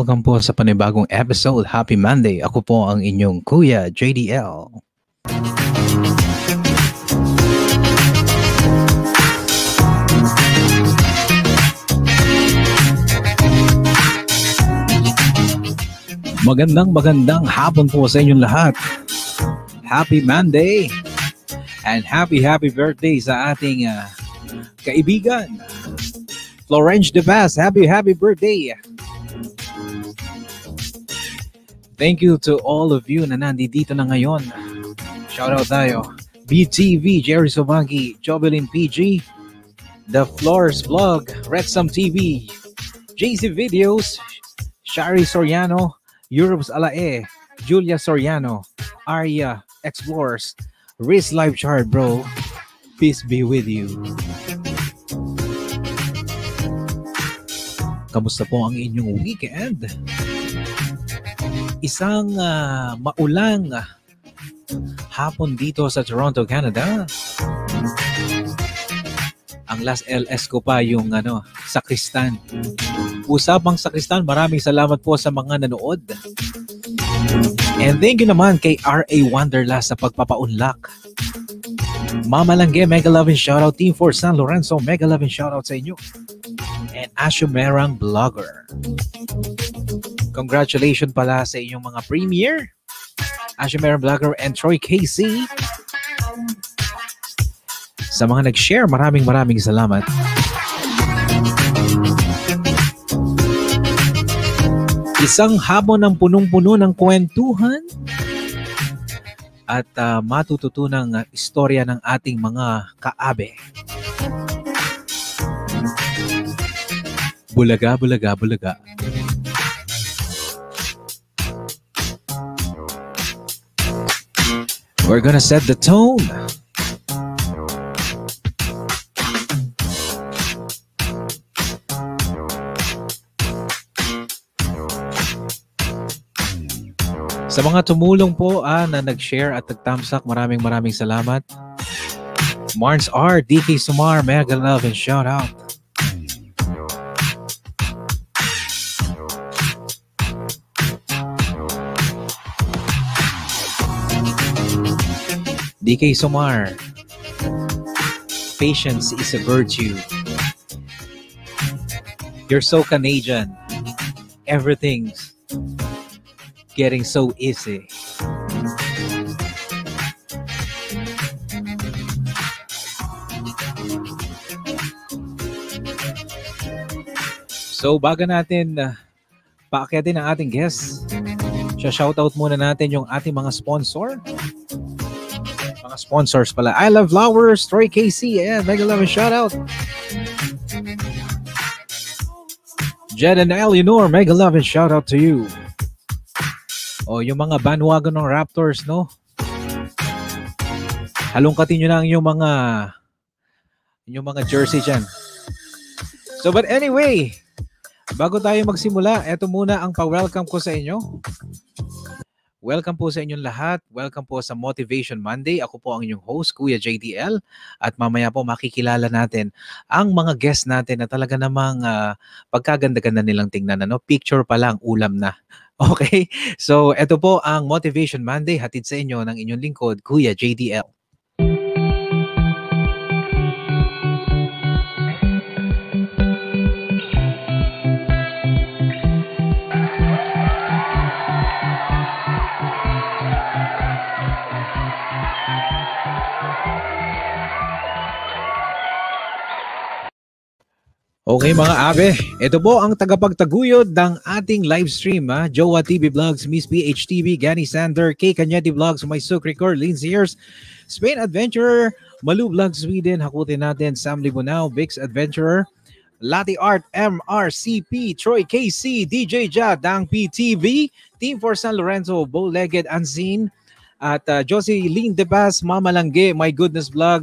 Welcome po sa panibagong episode. Happy Monday. Ako po ang inyong Kuya JDL. Magandang magandang hapon po sa inyong lahat. Happy Monday and happy happy birthday sa ating uh, kaibigan. Florence De Vaz, happy happy birthday. Thank you to all of you na nandito na ngayon. Shoutout tayo. BTV, Jerry Sovagi, Jobelin PG, The Floors Vlog, Rexam TV, JC Videos, Shari Soriano, Europe's Alae, Julia Soriano, Arya Explorers, Riz Live Chart Bro, Peace be with you. Kamusta po ang inyong weekend? Isang uh, maulang hapon dito sa Toronto, Canada. Ang Las LS ko pa yung ano, sakristan. Usapang sakristan, maraming salamat po sa mga nanood. And thank you naman kay RA Wanderlust sa pagpapaunlak. Mama Langge, mega love shoutout. Team for San Lorenzo, mega love shoutout sa inyo. And Asho Merang Vlogger. Congratulations pala sa inyong mga premiere. Asho Merang Vlogger and Troy Casey. Sa mga nag-share, maraming maraming salamat. Isang habon ng punong-puno ng kwentuhan at uh, matututunang uh, istorya ng ating mga kaabe. Bulaga, bulaga, bulaga. We're gonna set the tone. Sa mga tumulong po ah, na nag-share at nag-thumbs maraming maraming salamat. Marns R, DK Sumar, mega love and shout out. DK Sumar, patience is a virtue. You're so Canadian. Everything's getting so easy. So bago natin uh, paakyatin ang ating guest, siya shoutout muna natin yung ating mga sponsor. Mga sponsors pala. I Love Flowers, Troy KC, and mega love and shoutout. Jed and Eleanor, mega love and shoutout to you. O yung mga bandwagon ng Raptors, no? Halongkatin nyo lang yung mga yung mga jersey dyan. So but anyway, bago tayo magsimula, eto muna ang pa-welcome ko sa inyo. Welcome po sa inyong lahat. Welcome po sa Motivation Monday. Ako po ang inyong host, Kuya JDL. At mamaya po makikilala natin ang mga guests natin na talaga namang uh, pagkaganda-ganda nilang tingnan. Ano? Picture pa lang, ulam na. Okay? So, ito po ang Motivation Monday. Hatid sa inyo ng inyong lingkod, Kuya JDL. Okay mga abe, ito po ang tagapagtaguyod ng ating live stream. Ha? Jowa TV Vlogs, Miss PH TV, Gani Sander, K Kanyeti Vlogs, My Sook Record, Lindsay Sears, Spain Adventurer, Malu Vlogs Sweden, hakutin natin, Sam Libunao, Vix Adventurer, Lati Art, MRCP, Troy KC, DJ Ja, Dang PTV, Team for San Lorenzo, Bow-Legged Unseen, at uh, Josie Lynn Debas, Mama Langge, My Goodness Vlog,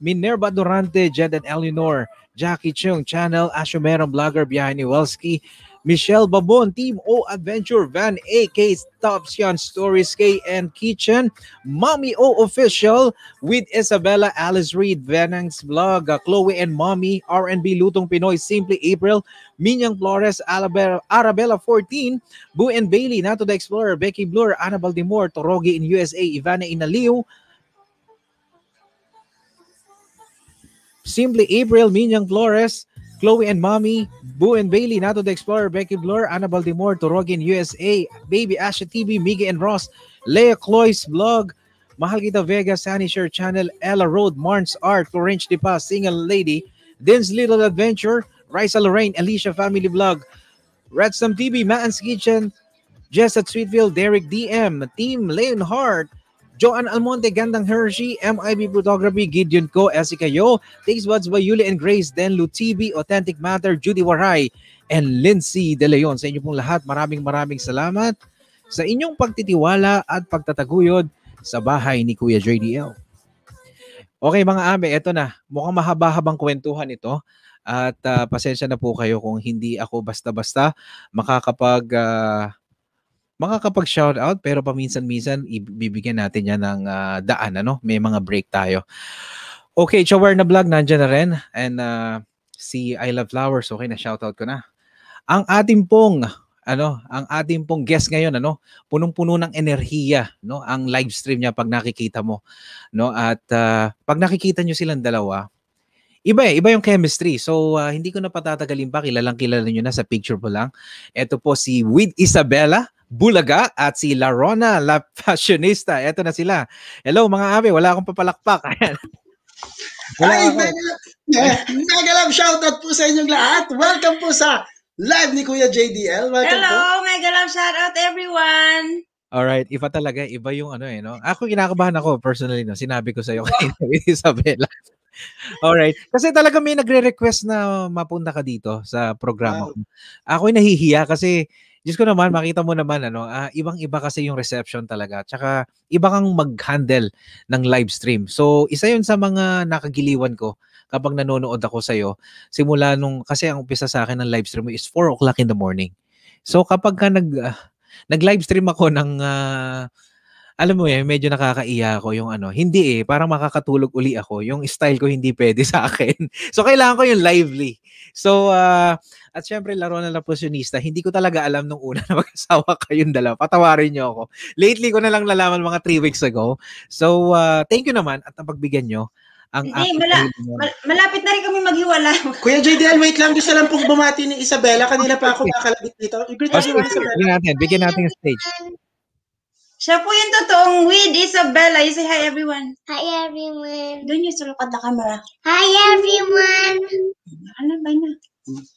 Minerva Durante, Jed and Eleanor, Jackie Chung Channel, Ashomeron Vlogger, Biyahe ni Welski, Michelle Babon, Team O Adventure Van AK, Top Sian Stories K and Kitchen, Mommy O Official with Isabella Alice Reed, Venang's Vlog, uh, Chloe and Mommy, R&B Lutong Pinoy, Simply April, Minyang Flores, Arabella, Arabella 14, Boo and Bailey, Nato the Explorer, Becky Blur, Ana Baldimore, Torogi in USA, Ivana Inaliw, Simply April, Minyang Flores, Chloe and Mommy, Boo and Bailey, Nato the Explorer, Becky Blur, Ana Baldimore, Torogin USA, Baby Asha TV, Miggy and Ross, Leia Cloy's Vlog, Mahal Kita Vega, Sunny Share Channel, Ella Road, Marns Art, Florench De Paz, Single Lady, Din's Little Adventure, Raisa Lorraine, Alicia Family Vlog, Redsum TV, Matten's Kitchen, Jess at Sweetville, Derek DM, Team Leonhard, Joan Almonte, Gandang Hershey, MIB Photography, Gideon Co, Elsie Kayo, Takes Buds by Yuli and Grace, Denlu TV, Authentic Matter, Judy Waray, and Lindsay De Leon. Sa inyo pong lahat, maraming maraming salamat sa inyong pagtitiwala at pagtataguyod sa bahay ni Kuya JDL. Okay mga ame, eto na. Mukhang mahaba-habang kwentuhan ito. At uh, pasensya na po kayo kung hindi ako basta-basta makakapag uh, makakapag shout out pero paminsan-minsan ibibigyan natin yan ng uh, daan ano may mga break tayo okay Chawar na vlog nandiyan na rin and uh, si I Love Flowers okay na shout out ko na ang ating pong ano ang ating pong guest ngayon ano punong-puno ng enerhiya no ang live stream niya pag nakikita mo no at uh, pag nakikita niyo silang dalawa iba eh, iba yung chemistry. So, uh, hindi ko na patatagalin pa. Kilalang kilala niyo na sa picture po lang. Ito po si With Isabella. Bulaga at si Larona La Fashionista. Ito na sila. Hello mga abe, wala akong papalakpak. Ayan. Wala Ay, mega, yeah, mega love shoutout po sa inyong lahat. Welcome po sa live ni Kuya JDL. Welcome Hello, po. mega love shoutout everyone. Alright, iba talaga, iba yung ano eh, no? Ako kinakabahan ako personally, no? Sinabi ko sa iyo kay Isabella. Alright. Kasi talaga may nagre-request na mapunta ka dito sa programa ko. Ako'y nahihiya kasi Diyos ko naman, makita mo naman, ano, uh, ibang-iba kasi yung reception talaga. Tsaka, iba kang mag-handle ng live stream. So, isa yun sa mga nakagiliwan ko kapag nanonood ako sa'yo. Simula nung, kasi ang umpisa sa akin ng live stream is 4 o'clock in the morning. So, kapag ka nag, uh, nag-live stream ako ng uh, alam mo eh, medyo nakakaiya ako yung ano. Hindi eh, parang makakatulog uli ako. Yung style ko hindi pwede sa akin. so, kailangan ko yung lively. So, uh, at syempre, laro na lapusyonista. Hindi ko talaga alam nung una na mag-asawa kayong dalawa. Patawarin niyo ako. Lately ko na lang nalaman mga 3 weeks ago. So, uh, thank you naman at napagbigyan nyo ang Hindi, mala- mal- malapit na rin kami maghiwala. Kuya JDL, wait lang. Gusto lang pong bumati ni Isabella. Kanina pa ako nakalabit dito. I-greet oh, Isabella. Bigyan natin. Bigyan natin yung stage. Siya po yung totoong with Isabella. You say hi, everyone. Hi, everyone. Doon yung sulukad na camera. Hi, everyone. Ano ba na?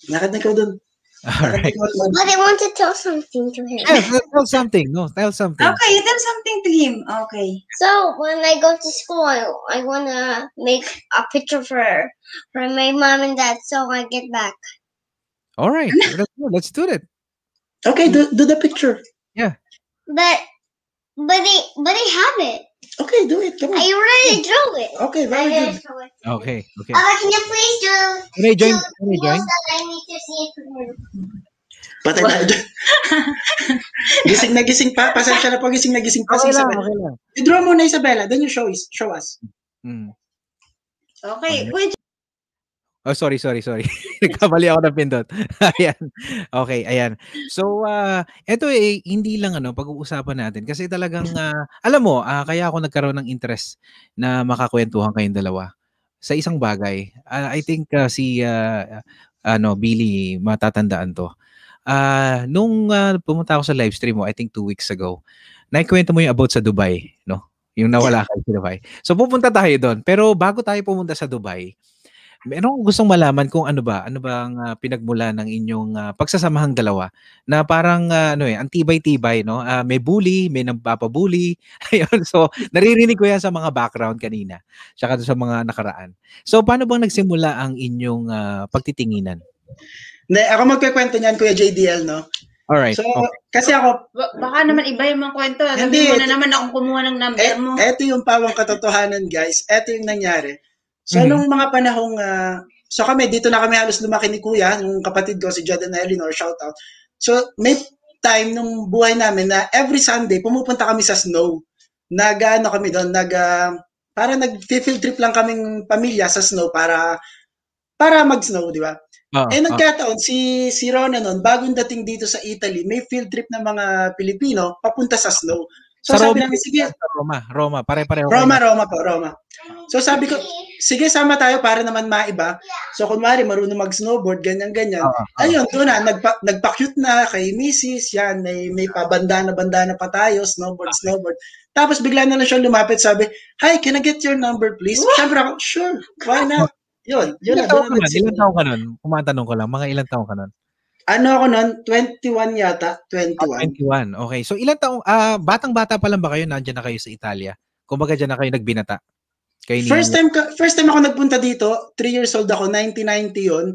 Lakad na ikaw doon. All right. But I want to tell something to him. Yes, tell something. No, tell something. Okay, you tell something to him. Okay. So when I go to school, I, I want to make a picture for for my mom and dad so I get back. All right. Let's do, let's do it. Okay, do, do the picture. Yeah. But but they but they have it. Okay, do it. Come on. I already drew it. Okay, very I good. drew it. Okay, okay. Uh, can you please do? Can I join? Can I join? I need to see tayo dyan. gising na gising pa. Pasensya na po, gising na gising pa si Okay lang, Isabella. okay lang. I-draw mo na Isabella, then you show, is, show us. Mm. Okay. Okay. Kuya Oh, sorry, sorry, sorry. Nagkamali ako ng pindot. ayan. Okay, ayan. So, uh, eto eh, hindi lang ano, pag-uusapan natin. Kasi talagang, uh, alam mo, uh, kaya ako nagkaroon ng interest na makakwentuhan kayong dalawa sa isang bagay. Uh, I think uh, si uh, ano, Billy matatandaan to. Uh, nung uh, pumunta ako sa live stream mo, I think two weeks ago, naikwento mo yung about sa Dubai, no? Yung nawala kayo sa Dubai. So pupunta tayo doon. Pero bago tayo pumunta sa Dubai, meron akong gustong malaman kung ano ba, ano ba ang uh, pinagmula ng inyong uh, pagsasamahang dalawa na parang uh, ano eh, antibay-tibay, no? Uh, may bully, may nagpapabully. Ayun, so naririnig ko yan sa mga background kanina, tsaka sa mga nakaraan. So paano bang nagsimula ang inyong uh, pagtitinginan? Hindi, ako magkikwento niyan, Kuya JDL, no? All right. So, okay. kasi ako, Ba- baka naman iba yung mga kwento. Hindi. Hindi. mo na naman akong kumuha ng number eh, mo. eto yung pawang katotohanan, guys. Eto yung nangyari. So, Mhm. nung mga panahong, ah, So kami, dito na kami halos lumaki ni Kuya, yung kapatid ko, si Jordan Eleanor, shout out. So may time nung buhay namin na every Sunday, pumupunta kami sa snow. Nag, ano kami doon, nag, ah, para nag-field trip lang kaming pamilya sa snow para para mag-snow, di ba? Oo, Eh nagkataon si si Rona noon bagong dating dito sa Italy, may field trip ng mga Pilipino papunta sa snow. So Sa sabi Roma, namin sige, Roma, Roma, pare-pareho. kayo. Roma, Roma po, Roma. So sabi ko, sige sama tayo para naman maiba. So kunwari marunong mag-snowboard, ganyan-ganyan. Oo, oo. Ayun, doon na, nagpa, nagpa-cute na kay Mrs. Yan, may, may pabandana-bandana pa tayo, snowboard, snowboard. Tapos bigla na lang siya lumapit, sabi, Hi, can I get your number please? Siyempre ako, sure, why not? Yun, yun Ilan na. taon ka nun? Ilan taon ka nun? Kumatanong ko lang, mga ilan taon ka nun? Ano ako nun? 21 yata, 21. 21. Okay. So ilan taong ah batang-bata pa lang ba kayo nandiyan na kayo sa Italia? Kumbaga diyan na kayo nagbinata. Kayo ni First time ka, first time ako nagpunta dito, 3 years old ako, 1990 yun.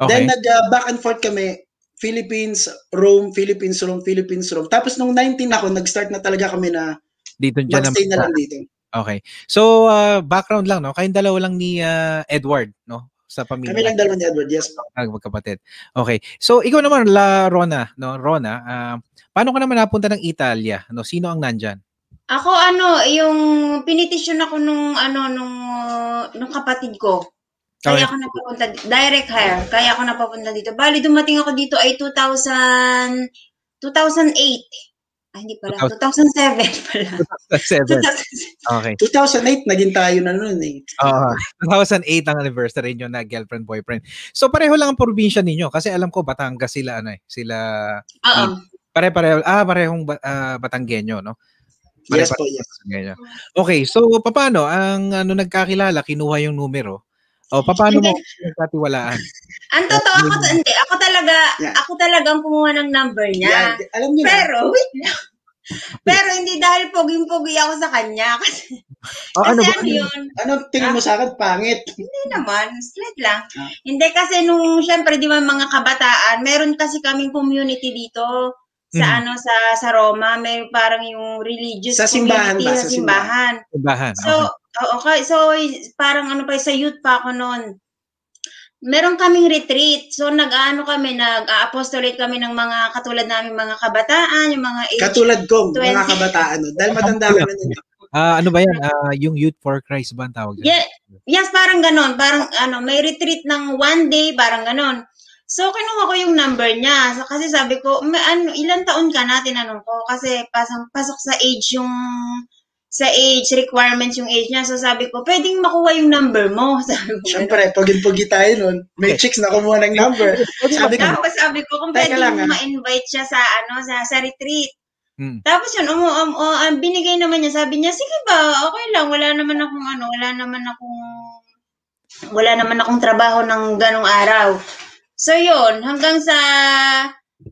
Okay. Then nag uh, back and forth kami, Philippines, Rome, Philippines, Rome, Philippines, Rome. Tapos nung 19 ako, nag-start na talaga kami na dito diyan na. magstay na lang dito. Okay. So ah, background lang no. Kayong dalawa lang ni ah, Edward no sa pamilya. Kami lang dalawa ni Edward, yes. Ah, magkapatid. Okay. So ikaw naman La Rona, no? Rona, ah, paano ka naman napunta ng Italia? No, sino ang nandyan? Ako ano, yung pinitisyon ako nung ano nung nung kapatid ko. Okay. Kaya ako napapunta direct hire. Kaya ako napapunta dito. Bali dumating ako dito ay 2000 2008. Ay hindi pala, 2007 pala. Seven. 2007. Okay. 2008, naging tayo na noon eh. Oo. 2008 ang anniversary nyo na girlfriend boyfriend. So pareho lang ang probinsya ninyo kasi alam ko Batangas sila ano eh, sila Oo. pare-pareho ah parehong ba- ah, Batanggenyo no. Yes Pare-pareho po, yes. Batanggenyo. Okay, so paano ang ano nagkakilala kinuha yung numero? O paano mo nagkatiwalaan? Ang totoo ako, hindi, ako talaga, Yeah. ako talagang kumuha ng number niya. Yan, alam niyo na. Pero, wait lang. Pero hindi dahil poging-pogi ako sa kanya. Kasi, O ano kasi ba? ano yun, Ano tingin mo sa akin? Pangit. hindi naman, slight lang. Ah. Hindi kasi nung, syempre, di ba mga kabataan, meron kasi kaming community dito sa Mhm. ano sa sa Roma may parang yung religious Sa simbahan community ba? sa Sa simbahan. Simbahan. So, oh, okay. So, parang ano pa, sa youth pa ako noon. Meron kaming retreat. So, nag-ano kami, nag-apostolate kami ng mga katulad namin mga kabataan, yung mga age. Katulad kong mga 20. kabataan. no? Dahil matanda ka na nito. Ah, ano ba yan? Ah, yung Youth for Christ ba ang tawag dyan? Yeah, yes, parang ganon. Parang ano, may retreat ng one day, parang ganon. So, kinuha ko yung number niya. So, kasi sabi ko, may, ano, ilan taon ka na, tinanong ko. Kasi pasang, pasok sa age yung, sa age requirements yung age niya. So, sabi ko, pwedeng makuha yung number mo. Sabi ko. Siyempre, pogin-pogi tayo nun. May chicks na kumuha ng number. Sabi ko, Tapos sabi ko, kung Teka pwede lang, mo ah. ma-invite siya sa, ano, sa, sa retreat. Hmm. Tapos yun, umu, um, um, um, binigay naman niya, sabi niya, sige ba, okay lang, wala naman akong, ano, wala naman akong, wala naman akong trabaho ng ganong araw. So yun, hanggang sa,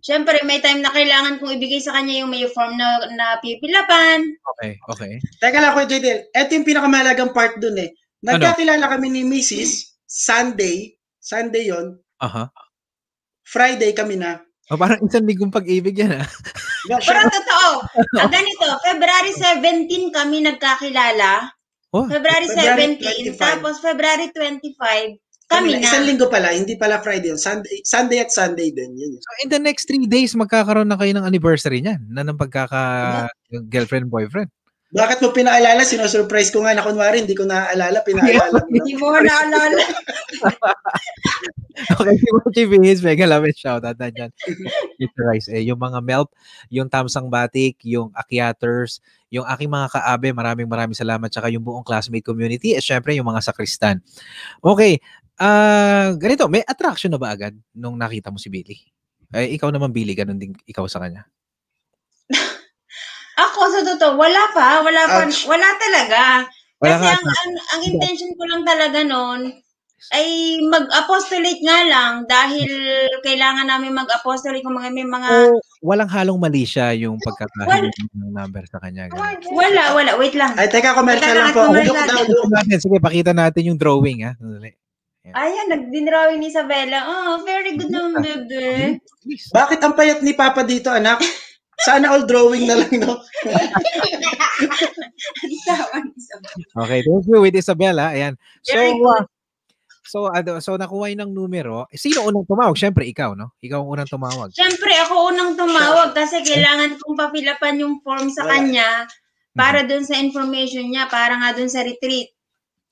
syempre may time na kailangan kong ibigay sa kanya yung may form na, na pipilapan. Okay, okay. Teka lang, Kuya JDL. Ito yung pinakamalagang part dun eh. Nagkakilala kami ni Mrs. Sunday. Sunday yon Aha. Friday kami na. O parang isang liggong pag-ibig yan ah. Pero totoo, ah, ganito, February 17 kami nagkakilala. Oh, February February 17, 25. tapos February 25, kami kami na. Isang linggo pala, hindi pala Friday yun. Sunday, Sunday at Sunday din. Yun. So in the next three days, magkakaroon na kayo ng anniversary niyan na ng pagkaka girlfriend boyfriend. Bakit mo pinaalala? Sinusurprise ko nga na kunwari, hindi ko naaalala, pinaalala mo. Hindi mo naalala. Okay, si Mochi Bihis, mega love and shoutout na dyan. Rice, eh, yung mga Melp, yung Tamsang Batik, yung Akiaters, yung aking mga kaabe, maraming maraming salamat, tsaka yung buong classmate community, at syempre yung mga sakristan. Okay, ah ganito, may attraction na ba agad nung nakita mo si Billy? Eh, ikaw naman, Billy, ganun din ikaw sa kanya. Ako, sa totoo, wala pa. Wala pa. Ouch. Wala talaga. Wala Kasi ka ang, ang, ang intention ko lang talaga noon ay mag-apostolate nga lang dahil kailangan namin mag-apostolate kung mga may mga... O walang halong mali siya yung pagkakahiling ng number sa kanya. ganun. Wala, wala. Wait lang. Ay, teka, commercial lang po. Natin, sige, pakita natin yung drawing, ha? Sandali. Ayan, nag-drawing ni Isabella. Oh, very good naman, bebe. Bakit ang payat ni Papa dito, anak? Sana all drawing na lang, no? Okay, thank you with Isabella. Ayan. So, uh, So, ano, so nakuha yun ng numero. Sino unang tumawag? Siyempre, ikaw, no? Ikaw ang unang tumawag. Siyempre, ako unang tumawag kasi kailangan kong papilapan yung form sa kanya para dun sa information niya, para nga dun sa retreat.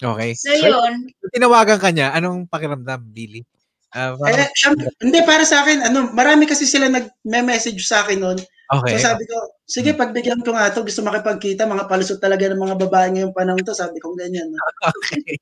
Okay. So, yun. Tinawagan ka niya, anong pakiramdam, Billy? Ah, Eh, parang- syempre, hindi, para sa akin, ano, marami kasi sila nag-message sa akin noon. okay. So sabi ko, sige, pagbigyan ko nga to, gusto makipagkita, mga palusot talaga ng mga babae ngayong panahon to, sabi ko ganyan. No? okay.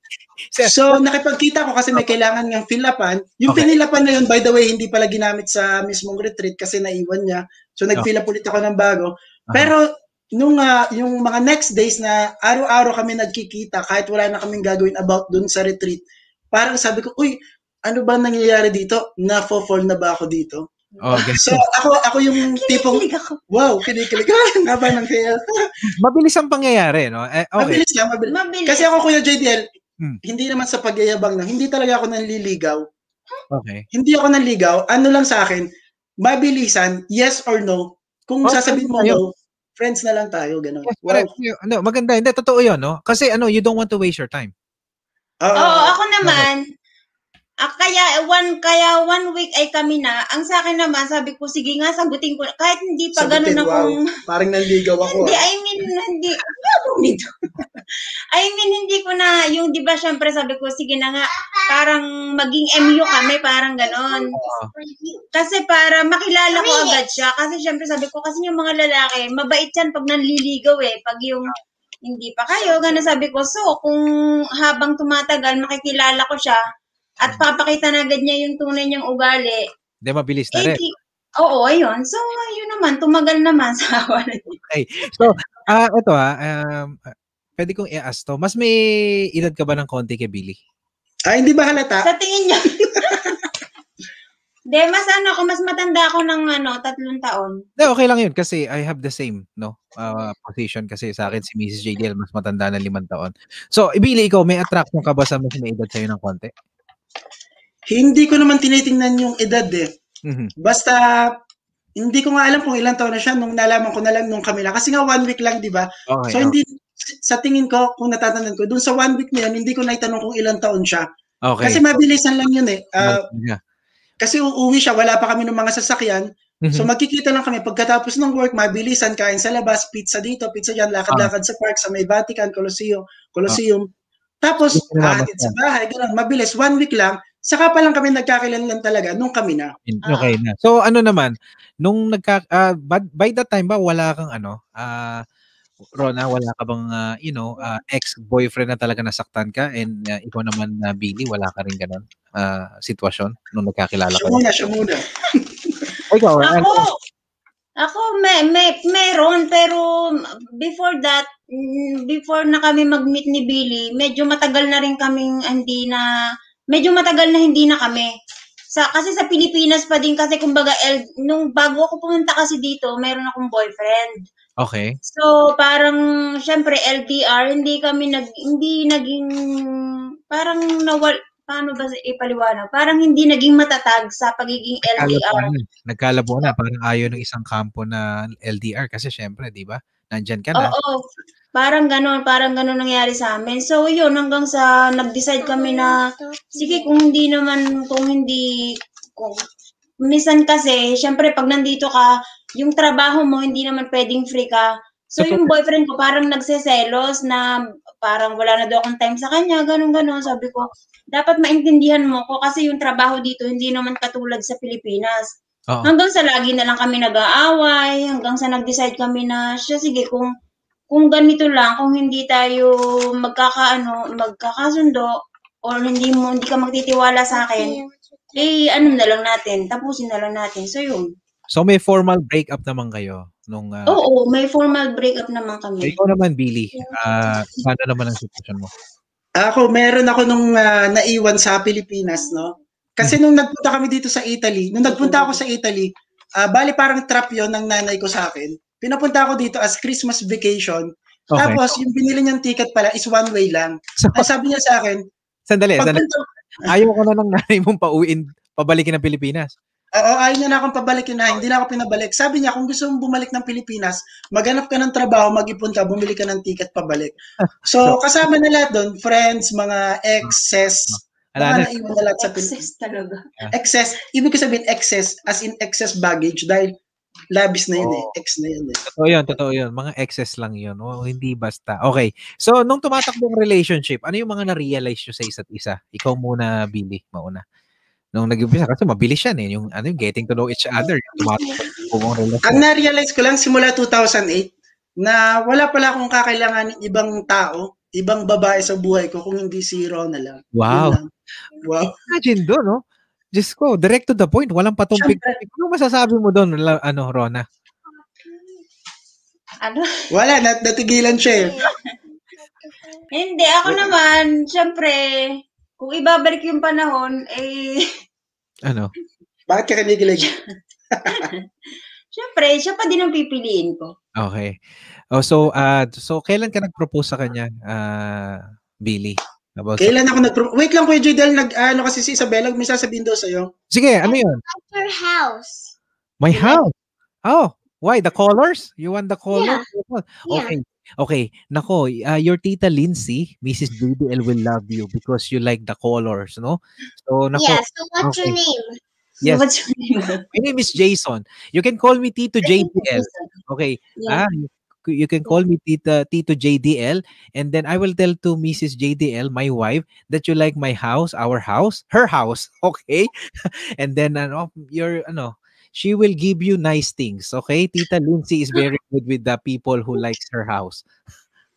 Sir, So, nakipagkita ko kasi may kailangan niyang fill-upan. Yung Okay. pinilapan na yun, by the way, hindi pala ginamit sa mismong retreat kasi naiwan niya. So, nag-fill up ulit ako ng bago. Pero, nung ah, yung mga next days na araw-araw kami nagkikita, kahit wala na kaming gagawin about dun sa retreat, parang sabi ko, uy, ano ba nangyayari dito? Na-fall na ba ako dito? oh, ganun. So, ako ako yung tipong, ako. wow, kinikilig. Ang haba ng kaya. Mabilis ang pangyayari, no? Eh, okay. Mabilis lang, mabilis. Mabilis. Kasi ako, Kuya JDL, Hmm. hindi naman sa pagyayabang lang, hindi talaga ako nanliligaw. Okay. hindi ako nanligaw, ano lang sa akin, mabilisan, yes or no. Kung Oh, sasabihin mo no, friends na lang tayo, gano'n. Yes, Wow. Ano, maganda. Hindi, totoo yun, no? Kasi ano, you don't want to waste your time. Oo. Oo, ako naman, ah, kaya one kaya one week ay kami na. Ang sa akin naman, sabi ko, sige nga, sagutin ko. Kahit hindi pa Sagutin, ganun akong... Parang nanligaw ako. Hindi, ah. I mean, hindi. Nito? I mean, hindi ko na, yung di ba, syempre sabi ko, sige na nga, parang maging MU kami, parang ganon. Kasi para makilala ko agad siya. Kasi syempre sabi ko, kasi yung mga lalaki, mabait yan pag nanliligaw eh. Pag yung hindi pa kayo, gano'n sabi ko. So, kung habang tumatagal, makikilala ko siya at papakita na agad niya yung tunay niyang ugali. Hindi, mabilis na Eh, rin. oo, ayun. So, yun naman, tumagal naman sa awa na So, ah, ito ah, um, pwede kong i-ask to. Mas may edad ka ba ng konti kay Billy? Ah, hindi ba halata? Sa tingin niya. De, mas ano ako, mas matanda ako ng ano, tatlong taon. Hindi, okay lang yun kasi I have the same, no? ah, position kasi sa akin si Mrs. JDL mas matanda na limang taon. So, Billy, ikaw, may attraction ka ba sa mas may edad sa'yo ng konti? Hindi ko naman tinitingnan yung edad eh. Mhm. Basta, hindi ko nga alam kung ilang taon na siya nung nalaman ko na lang nung kami lang. Kasi nga one week lang, di ba? Okay. So, hindi, sa tingin ko, kung natatandaan ko, dun sa one week na yun, hindi ko naitanong kung ilang taon siya. okay. Kasi mabilisan lang yun eh. Ah, Yeah. kasi uuwi siya, wala pa kami ng mga sasakyan. Mhm. So magkikita lang kami pagkatapos ng work, mabilisan, kain sa labas, pizza dito, pizza dyan, lakad-lakad sa park, sa may Vatican, Colosseum, Colosseum. Tapos, Gusto mo ahatid sa bahay, ganun, mabilis, one week lang, saka pa lang kami nagkakilanlan talaga nung kami na. Okay na. So ano naman, nung nagka ah, by, by that time ba wala kang ano, ah Rona, wala ka bang ah, you know, ah, ex-boyfriend na talaga nasaktan ka and ah, ikaw naman na Billy, wala ka rin ganun ah, sitwasyon nung nagkakilala Siya ka? muna, siya muna. Ikaw, Ako, ano? ako may, may, meron, pero before that, mm, before na kami mag-meet ni Billy, medyo matagal na rin kaming hindi na, medyo matagal na hindi na kami. Sa, kasi sa Pilipinas pa din kasi kumbaga L, nung bago ako pumunta kasi dito, meron akong boyfriend. Okay. So, parang, syempre, LDR, hindi kami nag, hindi naging, parang nawal, paano ba ipaliwanag? Parang hindi naging matatag sa pagiging LDR. na. Nagkalabo na. Parang ayaw ng isang kampo na LDR kasi syempre, di ba? Nandyan ka na. Oo. Parang ganon, parang ganon nangyari sa amin. So, yun, hanggang sa nag-decide kami na, sige, kung hindi naman, kung hindi, kung, minsan kasi, syempre, pag nandito ka, yung trabaho mo, hindi naman pwedeng free ka. So, yung boyfriend ko parang nagseselos na parang wala na daw akong time sa kanya, ganon ganon Sabi ko, dapat maintindihan mo ko kasi yung trabaho dito hindi naman katulad sa Pilipinas. Oo. Hanggang sa lagi na lang kami nag-aaway, hanggang sa nag-decide kami na, siya sige, kung kung ganito lang, kung hindi tayo magkakaano, magkakasundo, or hindi mo, hindi ka magtitiwala sa akin, eh, ano na lang natin, tapusin na lang natin. So, yun. So may formal breakup naman kayo nung ah, Oo, may formal breakup naman kami. ikaw naman Billy. Ah, paano naman ang sitwasyon mo? Ako, meron ako nung ah, naiwan sa Pilipinas, no? Kasi nung nagpunta kami dito sa Italy, nung nagpunta ako sa Italy, ah, bali parang trap yon ng nanay ko sa akin. Pinapunta ako dito as Christmas vacation. Okay. Tapos, yung binili niyang ticket pala is one way lang. So, Ang sabi niya sa akin, sandali, sandali. Ayaw ko na ng nanay mong pauwiin, pabalikin ng Pilipinas. Oo, ayaw niya na akong pabalikin na, hindi na ako pinabalik. Sabi niya, kung gusto mong bumalik ng Pilipinas, maghanap ka ng trabaho, mag-ipon ka, bumili ka ng ticket pabalik. So, kasama na lahat doon, friends, mga exes, Wala Baka na. naiwan na lahat sa pin- Excess talaga. excess. Ibig ko sabihin excess, as in excess baggage dahil labis na yun eh. Oo. Ex na yun eh. Totoo yun, totoo yun. Mga excess lang yun. O, hindi basta. Okay. So, nung tumatakbo ang relationship, ano yung mga na-realize nyo sa isa't isa? Ikaw muna, Billy, mauna. Nung nag-umpisa, kasi mabilis yan eh. Yung, ano, yung getting to know each other. Yung tumatakbo ang na-realize ko lang simula 2008 na wala pala akong kakailangan ibang tao, ibang babae sa buhay ko kung hindi si Rona lang. Wow. lang. Wow. Imagine doon, no? Diyos ko, direct to the point. Walang patumpik. Ano masasabi mo doon, la- ano, Rona? Ano? Wala, nat natigilan siya eh. Hindi, ako naman, syempre, kung ibabalik yung panahon, eh, Ano? Bakit ka kinikilig? syempre, siya pa din ang pipiliin ko. Okay. Oh, so, uh, so kailan ka nag-propose sa kanya, uh, Billy? About sa- Kailan ako nag Wait lang Kuya Jidel, nag ano kasi si Isabella, may sasabihin daw sa'yo. Sige, ano yun? Your house. My house. Oh, why? The colors? You want the colors? Yeah. Okay. Okay. Nako, uh, your tita Lindsay, Mrs. BDL will love you because you like the colors, no? So, nako, Yeah, so what's your Okay. name? Yes. What's your name? my name is Jason. You can call me Tito JDL. Okay. Yeah. Ah, you, can call me Tita Tito JDL and then I will tell to Mrs. JDL, my wife, that you like my house, our house, her house, okay? and then ano, your ano, she will give you nice things, okay? Tita Lindsay is very good with the people who likes her house.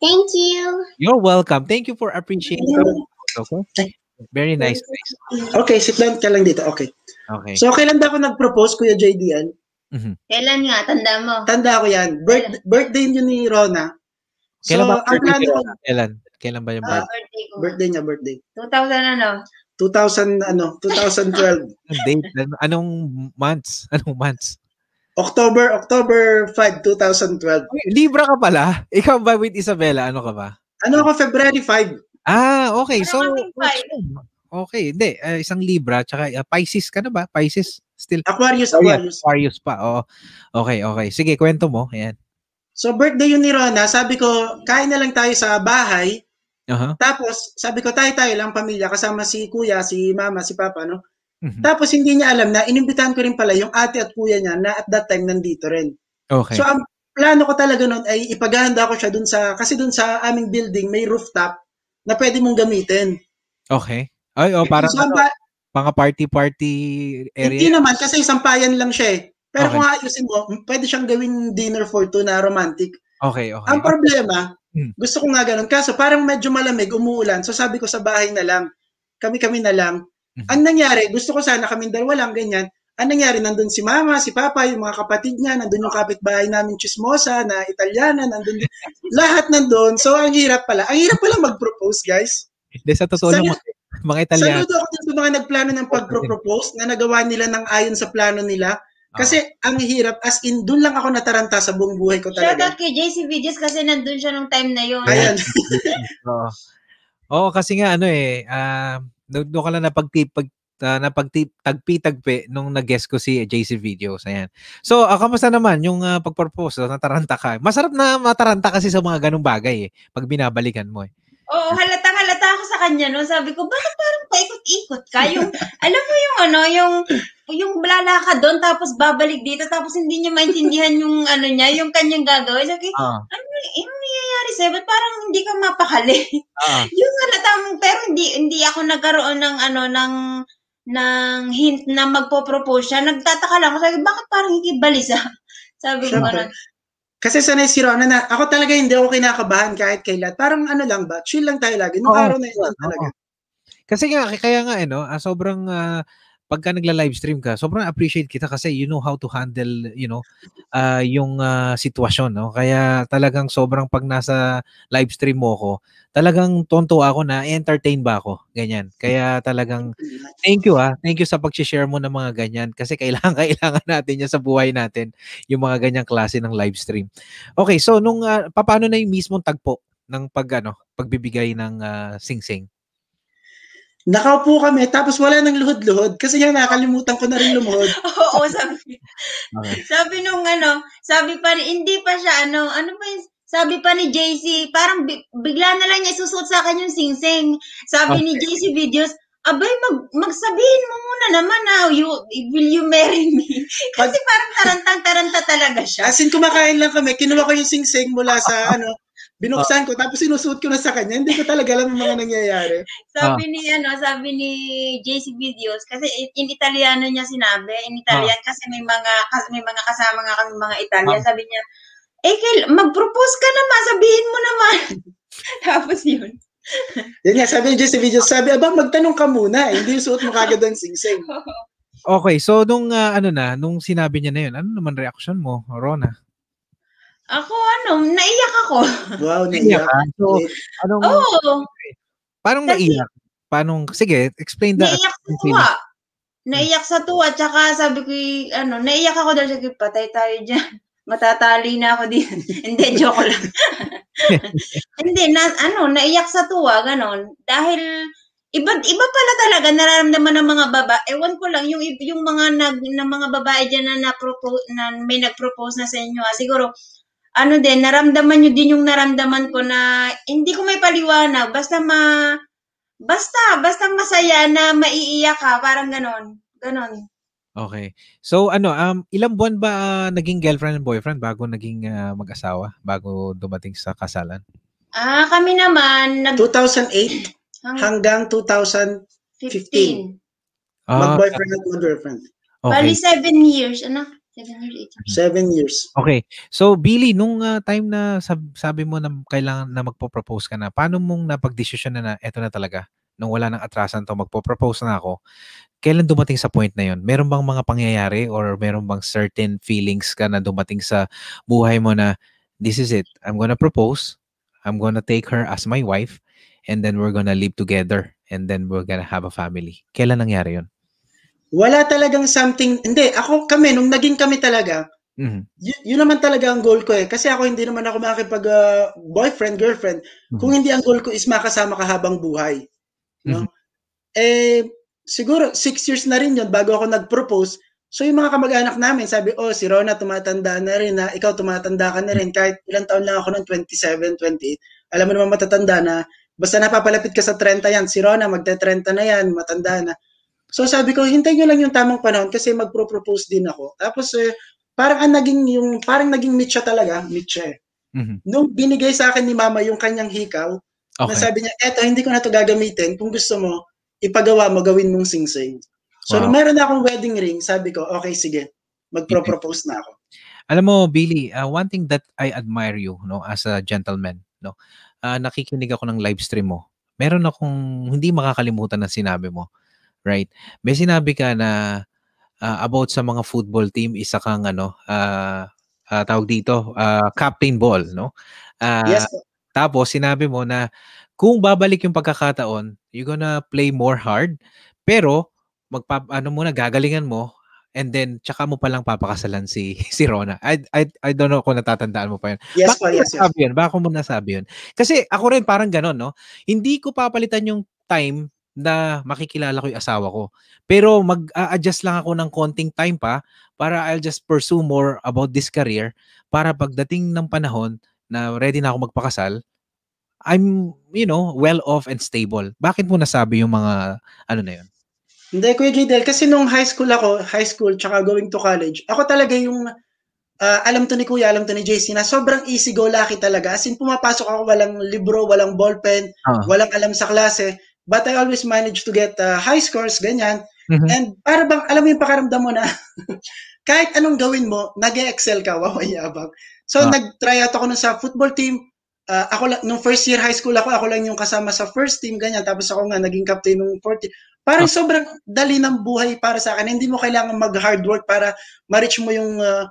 Thank you. You're welcome. Thank you for appreciating. Okay? Very nice. nice. Okay, sit down ka lang dito. Okay. Okay. So, kailan ba ako nag-propose, Kuya JDL? Kailan nga, tanda mo? Tanda ko yan. Birth, birthday niyo ni Rona. So, Kailan ba ang birthday plano ni ko, Rona? Kailan? Kailan ba yung Ah, birthday? Birthday ko. birthday niya, birthday. 2000 ano? 2000, ano, 2012. Anong date? Anong months? Anong months? October, October 5, 2012. Uy, Libra ka pala. Ikaw ba with Isabella? Ano ka ba? Ano ako, February 5. Ah, okay. Ano So, okay. Hindi. eh, isang Libra. Tsaka uh, Pisces ka na ba? Pisces? Still. Aquarius, Oh, yeah. Aquarius. Aquarius pa. Oo. Okay, okay. Sige, kwento mo. Ayan. So, birthday yun ni Rona. Sabi ko, kain na lang tayo sa bahay. Aha. Tapos, sabi ko, tayo-tayo lang pamilya. Kasama si kuya, si mama, si papa, no? Mhm. Tapos, hindi niya alam na inimbitahan ko rin pala yung ate at kuya niya na at that time nandito rin. Okay. So, ang plano ko talaga noon ay ipaghahanda ko siya dun sa, kasi dun sa aming building may rooftop na pwede mong gamitin. Okay. Ay, oh, parang so, ano, mga party-party hindi area. naman kasi sampayan lang siya eh. Pero Okay. kung ayusin mo, pwede siyang gawing dinner for two na romantic. Okay, okay. Ang problema, Hmm. gusto ko nga ganun. Kaso parang medyo malamig, umuulan. So sabi ko sa bahay na lang, kami-kami na lang. Mhm. Ang nangyari, gusto ko sana kami dalawa lang, ganyan. Ang nangyari, nandun si mama, si papa, yung mga kapatid niya, nandun yung kapitbahay namin, chismosa, na Italiana, nandun. lahat nandun. So ang hirap pala. Ang hirap pala mag-propose, guys. Hindi, sa totoo lang, mga, Italiano. Saludo ako sa mga nagplano ng pag-propose na nagawa nila ng ayon sa plano nila. Kasi ang hirap, as in, dun lang ako nataranta sa buong buhay ko Shout talaga. out kay JC Videos kasi nandun siya nung time na yun. Ayan. Oo. Oo, kasi nga ano eh, ah, doon doon ka lang napagtip, pag, uh, napagtip, tagpi-tagpi nung nag-guest ko si JC Videos. Ayan. So, uh, kamusta naman yung uh, pag-propose? Nataranta ka. Masarap na mataranta kasi sa mga ganung bagay eh, pag binabalikan mo eh. Oo, halata ako sa kanya no. Sabi ko, bakit parang paikot-ikot ka? Yung, alam mo yung ano, yung, yung lalakad doon, tapos babalik dito, tapos hindi niya maintindihan yung ano niya, yung kanyang gagawin. Sabi, Ah. ano, ano nangyayari sa'yo? Ba't parang hindi ka mapakali? Ah. yung halatang, pero hindi, hindi ako nagkaroon ng ano, ng, ng hint na magpo-propose siya. Nagtataka lang ako, sabi, bakit parang hikibalisa? Sabi ko, Siyempre. Ano, Kasi sanay si Rona na, ako talaga hindi ako kinakabahan kahit kailan. Parang ano lang ba, chill lang tayo lagi. Nung Oo, araw na yun Oo. talaga. Kasi nga, kaya nga, eh, no, ah, sobrang, ah, pagka nagla-livestream ka, sobrang appreciate kita kasi you know how to handle, you know, ah, yung ah, sitwasyon, no? Kaya talagang sobrang pag nasa livestream mo ko, talagang tonto ako na entertain ba ako, ganyan. Kaya talagang thank you ah, thank you sa pag-share mo ng mga ganyan kasi kailangan kailangan natin yan sa buhay natin, yung mga ganyang klase ng livestream. Okay, so nung ah, paano na yung mismong tagpo ng pag ano, pagbibigay ng ah, sing-sing? Nakaupo kami, tapos wala nang luhod-luhod. Kasi nga nakalimutan ko na rin lumuhod. oo, sabi, Okay. Sabi nung ano, sabi pa ni, hindi pa siya ano, ano ba yung, sabi pa ni JC, parang bi- bigla na lang niya isusuot sa akin yung sing-sing. Sabi ni JC Videos, abay, mag, magsabihin mo muna naman na, you, will you marry me? Kasi parang tarantang-taranta talaga siya. As in, kumakain lang kami, kinuha ko yung sing-sing mula sa ano, binuksan ko, tapos sinusuot ko na sa kanya. Hindi ko talaga alam yung mga nangyayari. Sabi ni, ano, sabi ni JC Videos, kasi in Italiano niya sinabi, in Italian, kasi may mga, kasi may mga kasama nga kami mga Italian, sabi niya, eh, mag-propose ka naman, sabihin mo naman. Tapos yun. Yan nga, sabi ni Jesse Video, sabi, aba, magtanong ka muna, eh. hindi yung suot mo kagad ang sing-sing. Okay, so nung ah, ano na, nung sinabi niya na yun, ano naman reaction mo, Rona? Ako, ano, naiyak ako. Wow, Naiyak ka? So, anong, Oo, paano kasi- naiyak? Paano, sige, explain the, naiyak sa tuwa. Naiyak sa tuwa, tsaka sabi ko, ano, naiyak ako dahil sabi patay tayo dyan. Matatali na ako din. Hindi, joke lang. Hindi, na, ano, naiyak sa tuwa, ganon. Dahil, iba, iba pala talaga nararamdaman ng mga baba. Ewan ko lang, yung, yung mga nag, na mga babae dyan na, na-propose, na may nag-propose na sa inyo, ah, siguro, ano din, naramdaman nyo din yung naramdaman ko na, hindi ko may paliwanag, basta ma, basta, basta masaya na maiiyak ka, parang ganon. Ganon. Okay. So ano, um ilang buwan ba ah, naging girlfriend and boyfriend bago naging ah, mag-asawa, bago dumating sa kasalan? Ah, kami naman, nag, 2008 hanggang hanggang 2000, 15. Ah, mag-boyfriend at mag-girlfriend. Bali, okay. seven years. Ano? Seven years, eight years. Seven years. Okay. So Billy, nung ah, time na sab- sabi mo na kailangan na magpo-propose ka na, paano mong napag-desisyon na na eto na talaga? Nung wala nang atrasan to, magpo-propose na ako. Kailan dumating sa point na yon? Meron bang mga pangyayari or meron bang certain feelings ka na dumating sa buhay mo na this is it. I'm gonna propose. I'm gonna take her as my wife and then we're gonna live together and then we're gonna have a family. Kailan nangyari yon? Wala talagang something, hindi, ako kami, nung naging kami talaga, Mhm. y- yun naman talaga ang goal ko eh. Kasi ako hindi naman ako makakipag ah, boyfriend, girlfriend, kung hindi ang goal ko is makasama ka habang buhay. No? Eh, siguro six years na rin yun bago ako nag-propose. So yung mga kamag-anak namin, sabi, oh, si Rona tumatanda na rin na, ikaw tumatanda ka na rin. Kahit ilang taon lang ako noon, 27, 28. Alam mo naman matatanda na, basta napapalapit ka sa 30 yan, si Rona magte-30 na yan, matanda na. So sabi ko, hintayin nyo lang yung tamang panahon kasi magpro-propose din ako. Tapos eh, parang ang naging yung, parang naging meet siya talaga, meet siya. Mhm. Nung binigay sa akin ni mama yung kanyang hikaw, na Okay. sabi niya, eto, hindi ko na to gagamitin. Kung gusto mo, ipagawa mo, gawin mong sing-sing. So, Wow. nung meron na akong wedding ring, sabi ko, okay, sige, magpro-propose na ako. Alam mo, Billy, uh, one thing that I admire you, no, as a gentleman, no, uh, nakikinig ako ng live stream mo. Meron akong hindi makakalimutan na sinabi mo, right? May sinabi ka na uh, about sa mga football team, isa kang ano, uh, uh, tawag dito, uh, captain ball, no? Uh, yes, Tapos sinabi mo na kung babalik yung pagkakataon, you're gonna play more hard, pero magpa ano muna gagalingan mo and then tsaka mo palang papakasalan si si Rona. I I I don't know kung natatandaan mo pa yun. yes Bakit mo yes, yes. yun? Bakit mo nasabi yun? Kasi ako rin parang ganon, no? Hindi ko papalitan yung time na makikilala ko yung asawa ko. Pero mag-a-adjust lang ako ng konting time pa para I'll just pursue more about this career para pagdating ng panahon na ready na ako magpakasal, I'm, you know, well off and stable. Bakit mo nasabi yung mga ano na yun? Hindi, Kuya Jadel, kasi nung high school ako, high school, tsaka going to college, ako talaga yung, ah, alam to ni Kuya, alam to ni JC, na sobrang easy go lucky talaga. As in, pumapasok ako, walang libro, walang ballpen, Ah. walang alam sa klase, but I always manage to get ah, high scores, ganyan. Mhm. And para bang, alam mo yung pakaramdam mo na, kahit anong gawin mo, nag excel ka, wamayabang. So, Ah. nag-try out ako nun sa football team. Ah, ako lang, nung first year high school ako, ako lang yung kasama sa first team, ganyan. Tapos ako nga, naging captain nung fourth year. Parang Ah. sobrang dali ng buhay para sa akin. Hindi mo kailangan mag-hard work para ma-reach mo yung, ah,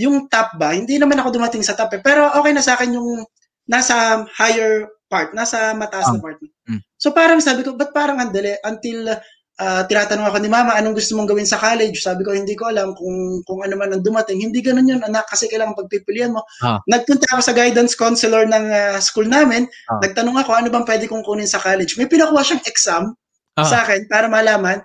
yung top ba. Hindi naman ako dumating sa top eh. Pero okay na sa akin yung nasa higher part, nasa mataas na Ah. part. So parang sabi ko, ba't parang ang dali? Until ah, tinatanong ako ni mama, anong gusto mong gawin sa college? Sabi ko, hindi ko alam kung, kung ano man ang dumating. Hindi ganun yun, anak, kasi kailangan pagpipilian mo. Ah. Nagpunta ako sa guidance counselor ng ah, school namin. Ah. Nagtanong ako, ano bang pwede kong kunin sa college? May pinakuha siyang exam Ah. sa akin para malaman.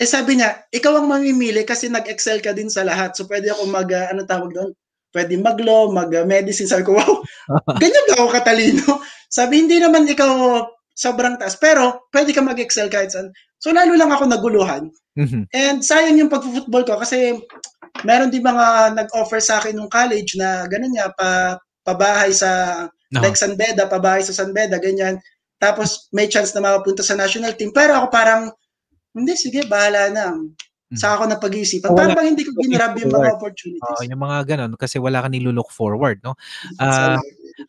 Eh sabi niya, ikaw ang mamimili kasi nag-excel ka din sa lahat. So pwede ako mag, ah, ano tawag doon? Pwede mag-law, mag-medicine. Sabi ko, wow, ganyan ba ako katalino? Sabi, hindi naman ikaw sobrang taas. Pero, pwede ka mag-excel kahit saan. So lalo lang ako naguluhan. Mhm. And sayang yung pag-football ko kasi meron din mga nag-offer sa akin nung college na ganun nga, pa, pabahay sa No. like San Beda, pabahay sa San Beda, ganyan. Tapos may chance na makapunta sa national team. Pero ako parang, hindi, sige, bahala na. Sa ako na pag-iisipan. Wala. Parang bang hindi ko ginrab yung mga opportunities. Oo, yung mga ganun kasi wala ka nilulook forward, no? So,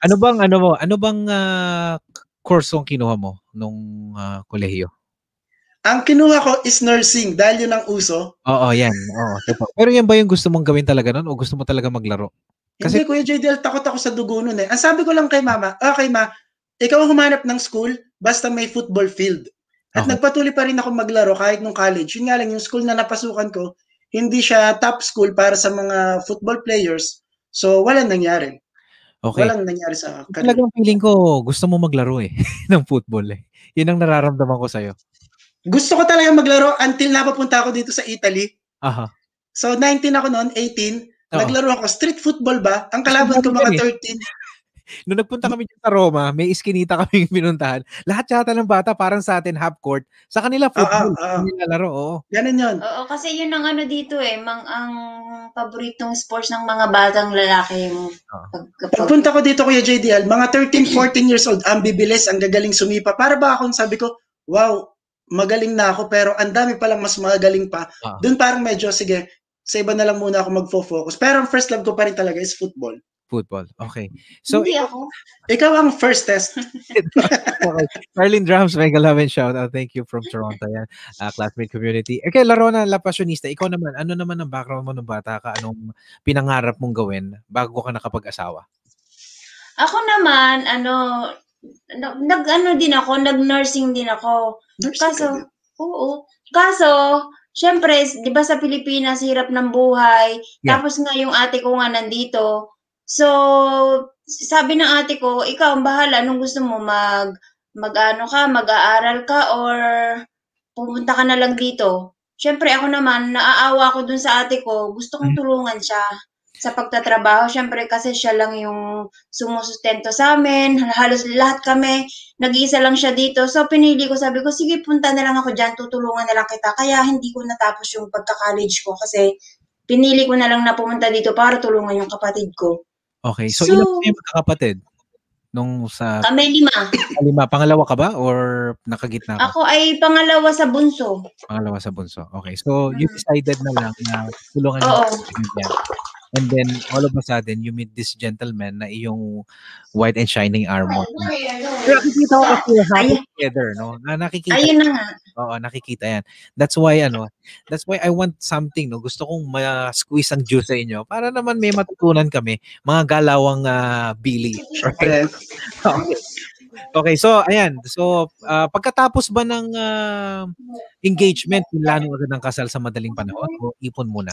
ano bang ano mo? Ano bang ah, course ang kinuha mo nung ah, kolehiyo? ang kinuha ko is nursing dahil yun ang uso. Oo, yan. Oo. Pero yan ba yung gusto mong gawin talaga nun o gusto mo talaga maglaro? Kasi- Kasi Kuya JDL, takot ako sa dugo nun eh. Ang sabi ko lang kay mama, okay ma, ikaw ang humanap ng school basta may football field. At Okay. nagpatuloy pa rin ako maglaro kahit nung college. Yun nga lang, yung school na napasukan ko, hindi siya top school para sa mga football players. So, walang nangyari. Okay. Walang nangyari sa kanila. Talagang feeling ko gusto mo maglaro eh ng football eh. Yun ang nararamdaman ko sa'yo. Gusto ko talaga maglaro until napapunta ako dito sa Italy. Aha. So, 19 ako noon, 18. Oo. Naglaro ako. Street football ba? Ang kalaban ko mga Yan eh. 13. Nung nagpunta kami sa Roma, may iskinita kaming pinuntahan. Lahat yata ng bata parang sa atin half court. Sa kanila football. ah, ah. Kanila laro, oo. Ganun yun. Oo, kasi yun ang ano dito eh, mang ang paboritong sports ng mga batang lalaki yung Oo. pag, pag, Pagpunta ko dito, Kuya JDL, mga 13, 14 years old, ang bibilis, ang gagaling sumipa. Para ba akong sabi ko, wow, magaling na ako, pero ang dami palang mas magaling pa. Ah. Doon parang medyo, sige, sa iba na lang muna ako magfo-focus. Pero ang first love ko pa rin talaga is football. Football. Okay. So, hindi ako. Ikaw ang first test. okay. Marlene Drums, mega love and shout out. Thank you from Toronto yan. Uh, classmate community. Okay, Larona La Passionista, ikaw naman, ano naman ang background mo nung bata ka? Anong pinangarap mong gawin bago ka nakapag-asawa? Ako naman, ano, nag, ano din ako, nag-nursing din ako. Nurse Kaso, ka oo. Kaso, syempre, di ba sa Pilipinas, hirap ng buhay. Yeah. Tapos nga yung ate ko nga nandito. So, sabi ng ate ko, ikaw ang bahala, anong gusto mo, mag, mag-ano ka, mag-aaral ka, or pumunta ka na lang dito. Syempre, ako naman, naaawa ko dun sa ate ko, gusto kong Mhm. tulungan siya sa pagtatrabaho. Syempre, kasi siya lang yung sumusustento sa amin. Halos lahat kami, nag-iisa lang siya dito. So, pinili ko, sabi ko, sige, punta na lang ako dyan, tutulungan na lang kita. Kaya hindi ko natapos yung pagka-college ko kasi pinili ko na lang na pumunta dito para tulungan yung kapatid ko. Okay. So, So- ilan kayo magkakapatid? Nung sa Kami lima. lima, pangalawa ka ba or nakagitna ka? Ako ay pangalawa sa bunso. Pangalawa sa bunso. Okay. So, you Mm. decided na lang na tulungan Oo. And then, all of a sudden, you meet this gentleman na iyong white and shining armor. Pero nakikita ko kasi happy together, no? Na nakikita Ayun na nga. Oo, nakikita yan. That's why, ano, that's why I want something, no? Gusto kong ma-squeeze ang juice sa inyo para naman may matutunan kami, mga galawang ah, Billy. Right? Yes. Okay. Okay, so, ayan. So, ah, pagkatapos ba ng ah, engagement, lalo agad ng kasal sa madaling panahon o ipon muna?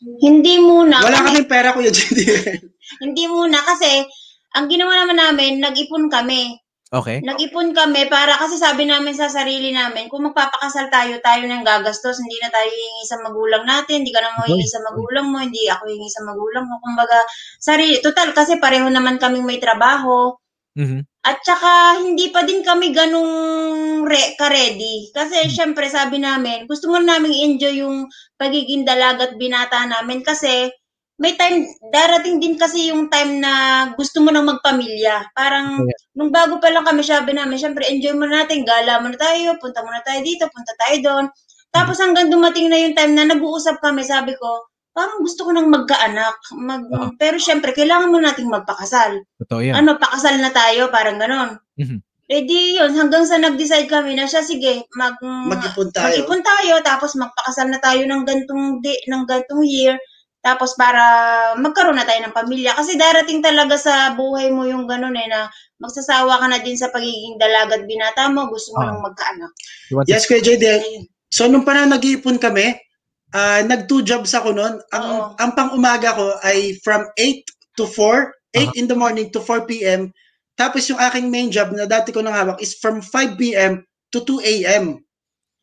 Hindi muna. Wala Kami- kaming pera, Kuya JDL. Hindi muna kasi ang ginawa naman namin, nag-ipon kami. Okay? Nag-ipon kami para kasi sabi namin sa sarili namin, kung magpapakasal tayo, tayo nang gagastos, hindi na tayo hihingi sa magulang natin, hindi ka na hihingi sa magulang mo, hindi ako hihingi sa magulang mo. Kumbaga, sarili, total kasi pareho naman kaming may trabaho. Mhm. At saka, hindi pa din kami ganong re- ka-ready. Kasi, syempre, sabi namin, gusto mo namin enjoy yung pagiging dalaga at binata namin kasi may time, darating din kasi yung time na gusto mo nang magpamilya. Parang, Yeah. nung bago pa lang kami, sabi namin, syempre, enjoy mo natin, gala mo na tayo, punta mo na tayo dito, punta tayo doon. Tapos hanggang dumating na yung time na nag-uusap kami, sabi ko, parang gusto ko nang magkaanak. Mag, Oo. Pero syempre, kailangan mo nating magpakasal Totoo yan. ano, pakasal na tayo, parang ganon. Mhm. Eh di yun, hanggang sa nag-decide kami na siya, sige, mag, Mag-ipon tayo. mag-ipon tayo, tapos magpakasal na tayo ng gantong, di, ng gantong year, tapos para magkaroon na tayo ng pamilya. Kasi darating talaga sa buhay mo yung ganon eh, na magsasawa ka na din sa pagiging dalaga at binata mo, gusto mo Ah. nang magkaanak. You want to- Yes, Kuya JDL. So, nung panahon nag-iipon kami, ah, nag-two jobs ako noon. Ang, Oo. ang pang-umaga ko ay from 8 to 4, 8 in the morning to 4 p.m. Tapos yung aking main job na dati ko nang hawak is from 5 p.m. to 2 a.m.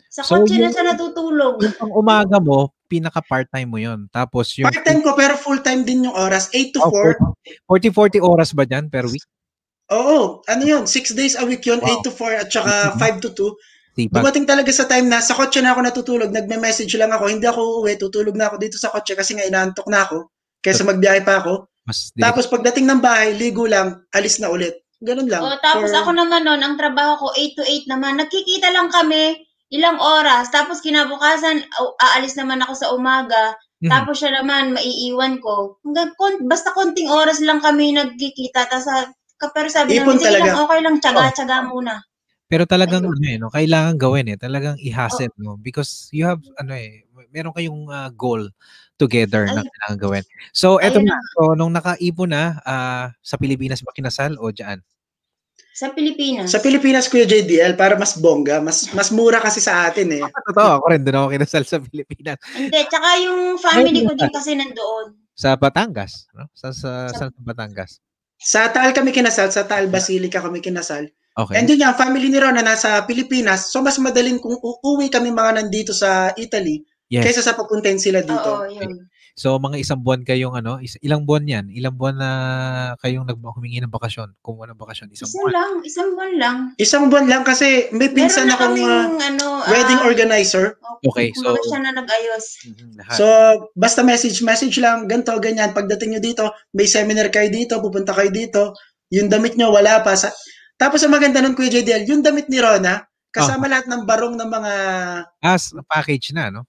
Sa So, kotse na siya natutulog. yung pang umaga mo, pinaka part-time mo yon Tapos yung Part-time ko pero full-time din yung oras, 8 to Oh, 4. 40-40 oras ba dyan per week? Oo, ano yun, 6 days a week yun, Wow. 8 to 4 at saka Mhm. 5 to 2. Sipag. Dumating talaga sa time na sa kotse na ako natutulog, nagme-message lang ako, hindi ako uuwi, tutulog na ako dito sa kotse kasi nga inaantok na ako, kaysa magbiyahe pa ako. Mas direct. Tapos pagdating ng bahay, ligo lang, alis na ulit. Ganun lang. Oh, tapos For- ako naman noon, ang trabaho ko 8 to 8 naman. Nagkikita lang kami ilang oras. Tapos kinabukasan, oh, aalis naman ako sa umaga. Mhm. Tapos siya naman, maiiwan ko. Hanggang, kon- basta konting oras lang kami nagkikita. Tapos, pero sabi Ipon namin, sige talaga. lang, okay lang, tsaga-tsaga muna. Pero talagang ano eh, no, kailangan gawin eh. Talagang i-hassle mo because you have ano eh, meron kayong ah, goal together na Ayun. kailangan gawin. So eto Ayun na. So nung nakaipon na ah, sa Pilipinas ba kinasal o diyan? Sa Pilipinas. Sa Pilipinas, Kuya JDL, para mas bongga, mas mas mura kasi sa atin eh. Totoo, ako rin doon ako kinasal sa Pilipinas. Hindi, tsaka yung family ko din kasi nandoon. Sa Batangas, no? Sa sa, Sa- sa, Batangas. Sa Taal kami kinasal, sa Taal Basilica kami kinasal. Okay. And yun nga, family ni Rona nasa Pilipinas, so mas madaling kung uuwi kami mga nandito sa Italy, yes. kaysa sa papuntahin sila dito. Oo, yun. So mga isang buwan kayong ano, is, ilang buwan 'yan? Ilang buwan na kayong nag humingi ng bakasyon? Kumuha ng bakasyon isang Isa buwan. lang, isang buwan lang. Isang buwan lang kasi may pinsan na akong kaming, uh, ano, wedding ah, organizer. Okay, so- kumbaga siya na nag-ayos. Mhm, lahat. So, basta message, message lang, ganto, ganyan. Pagdating nyo dito, may seminar kayo dito, pupunta kayo dito, yung damit nyo wala pa. Sa... Tapos ang maganda nun, Kuya JDL, yung damit ni Rona, kasama lahat ng barong ng mga... as package na, no?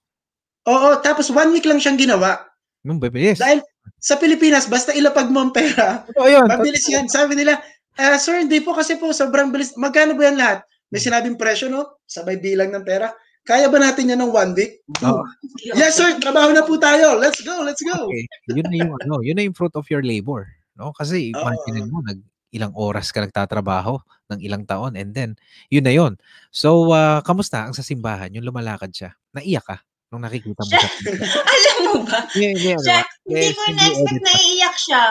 Oo, tapos one week lang siyang ginawa. Nung bibilis. Dahil sa Pilipinas, basta ilapag mo ang pera, Totoo yun. mabilis yan. Sabi nila, "Ah, sir, hindi po kasi po, sobrang bilis. Magkano ba yan lahat? May sinabing presyo, no? Sabay bilang ng pera. Kaya ba natin yan ng one week? Oo. Yes, sir. Trabaho na po tayo. Let's go, let's go. Okay. Yun na yung ano, yun na yung fruit of your labor, no? Kasi imagine mo nag ilang oras ka nagtatrabaho ng ilang taon and then yun na yun. So, ah, kamusta ang sa simbahan? Yung lumalakad siya. Naiyak ka nung nakikita mo Siya-. Alam mo ba? Yeah, yeah, Siya, diba? hindi Yes, ko na-expect na iiyak siya.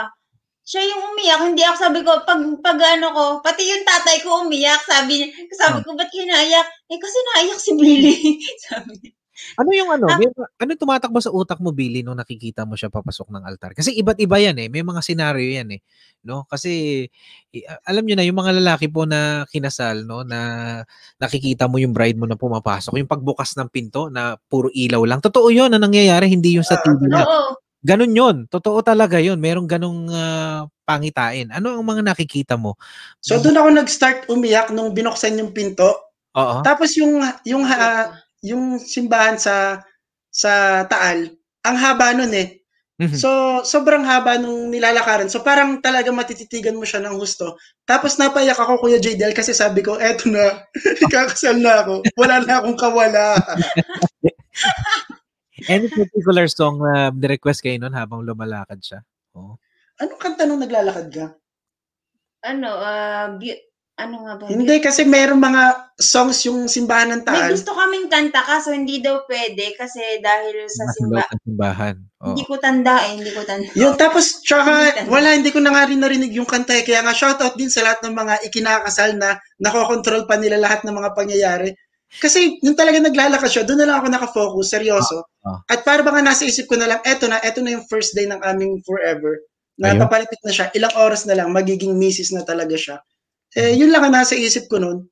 Siya yung umiyak, hindi ako sabi ko, pag, pag ano ko, pati yung tatay ko umiyak, sabi, Oh. sabi ko, ba't kayo naiyak? Eh, kasi naiyak si Billy. sabi niya. Ano yung ano? Ah. May, ano tumatakbo sa utak mo, Billy, nung nakikita mo siya papasok ng altar? Kasi iba't iba yan eh. May mga senaryo yan eh. No? Kasi a- alam niyo na yung mga lalaki po na kinasal, no, na nakikita mo yung bride mo na pumapasok, yung pagbukas ng pinto na puro ilaw lang. Totoo 'yon na nangyayari, hindi yung sa Ah, TV lang. Oo. Ganun 'yon. Totoo talaga 'yon. Merong ganung ah, pangitain. Ano ang mga nakikita mo? So, doon ako nag-start umiyak nung binuksan yung pinto. Oo. Tapos yung yung ha- yung simbahan sa sa Taal, ang haba nun eh. Mhm. So, sobrang haba nung nilalakaran. So, parang talaga matititigan mo siya ng gusto. Tapos napaiyak ako, Kuya JDL, kasi sabi ko, eto na, ikakasal na ako. Wala na akong kawala. Any particular song na request kayo nun habang lumalakad siya? Oo. Anong kanta nung naglalakad ka? Ano, bu- ano nga ba? Hindi, kasi mayroong mga songs yung simbahan ng May Taal. gusto kaming kanta kaso hindi daw pwede kasi dahil sa simba. simbahan. Oo. Hindi ko tanda eh, hindi ko tanda. Yun, tapos, tsaka, Hindi. wala, hindi ko na nga rin narinig yung kanta eh. Kaya nga, shoutout din sa lahat ng mga ikinakasal na nakokontrol pa nila lahat ng mga pangyayari. Kasi, yung talaga naglalakad siya, doon na lang ako nakafocus, seryoso. Ah, ah. At para baka nasa isip ko na lang, eto na, eto na yung first day ng aming forever. Na Ayun. papalipit na siya, ilang oras na lang, magiging misis na talaga siya. Eh, yun lang ang nasa isip ko noon.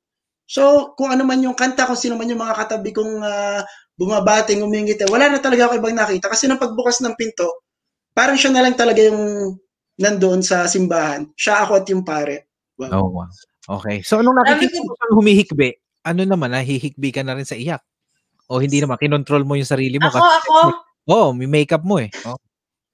So, kung ano man yung kanta, kung sino man yung mga katabi kong ah, bumabating, umingit, eh, wala na talaga ako ibang nakita. Kasi nung pagbukas ng pinto, parang siya na lang talaga yung nandoon sa simbahan. Siya, ako at yung pare. Oh, wow. Okay. So, nung nakikita mo siyang humihikbi, ano naman, nahihikbi ka na rin sa iyak? O hindi naman, kinontrol mo yung sarili mo? Ako, ako, Oo, oh, may makeup mo eh. Oh.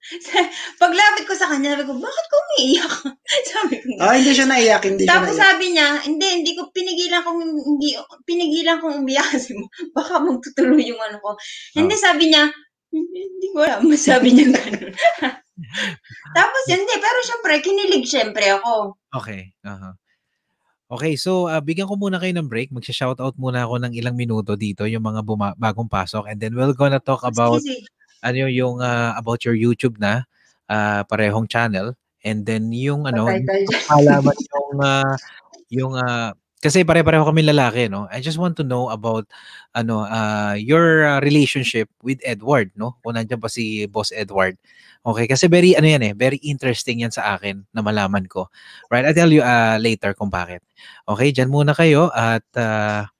paglapit ko sa kanya, sabi ko, bakit ko umiiyak? sabi ko. Ah, hindi siya naiyak, hindi siya Tapos naiyak. sabi niya, hindi, hindi ko pinigilan kong hindi pinigilan kong umiyak kasi baka magtutuloy yung ano ko. Hindi sabi niya, hindi, ko alam, sabi niya ganun. Tapos hindi, pero syempre kinilig syempre ako. Okay. Aha. Okay, so ah, bigyan ko muna kayo ng break. Magsha-shoutout muna ako ng ilang minuto dito, yung mga buma- bagong pasok. And then we're gonna talk about sige. Ano yung ah, about your YouTube na ah, parehong channel. And then yung ano, malaman yung ah, yung ah, kasi pare-pareho kami lalaki, no? I just want to know about ano ah, your ah, relationship with Edward, no? Kung nandiyan pa si Boss Edward. Okay, kasi very ano yan eh, very interesting yan sa akin na malaman ko. Right? I'll tell you ah, later kung bakit. Okay, diyan muna kayo at ah,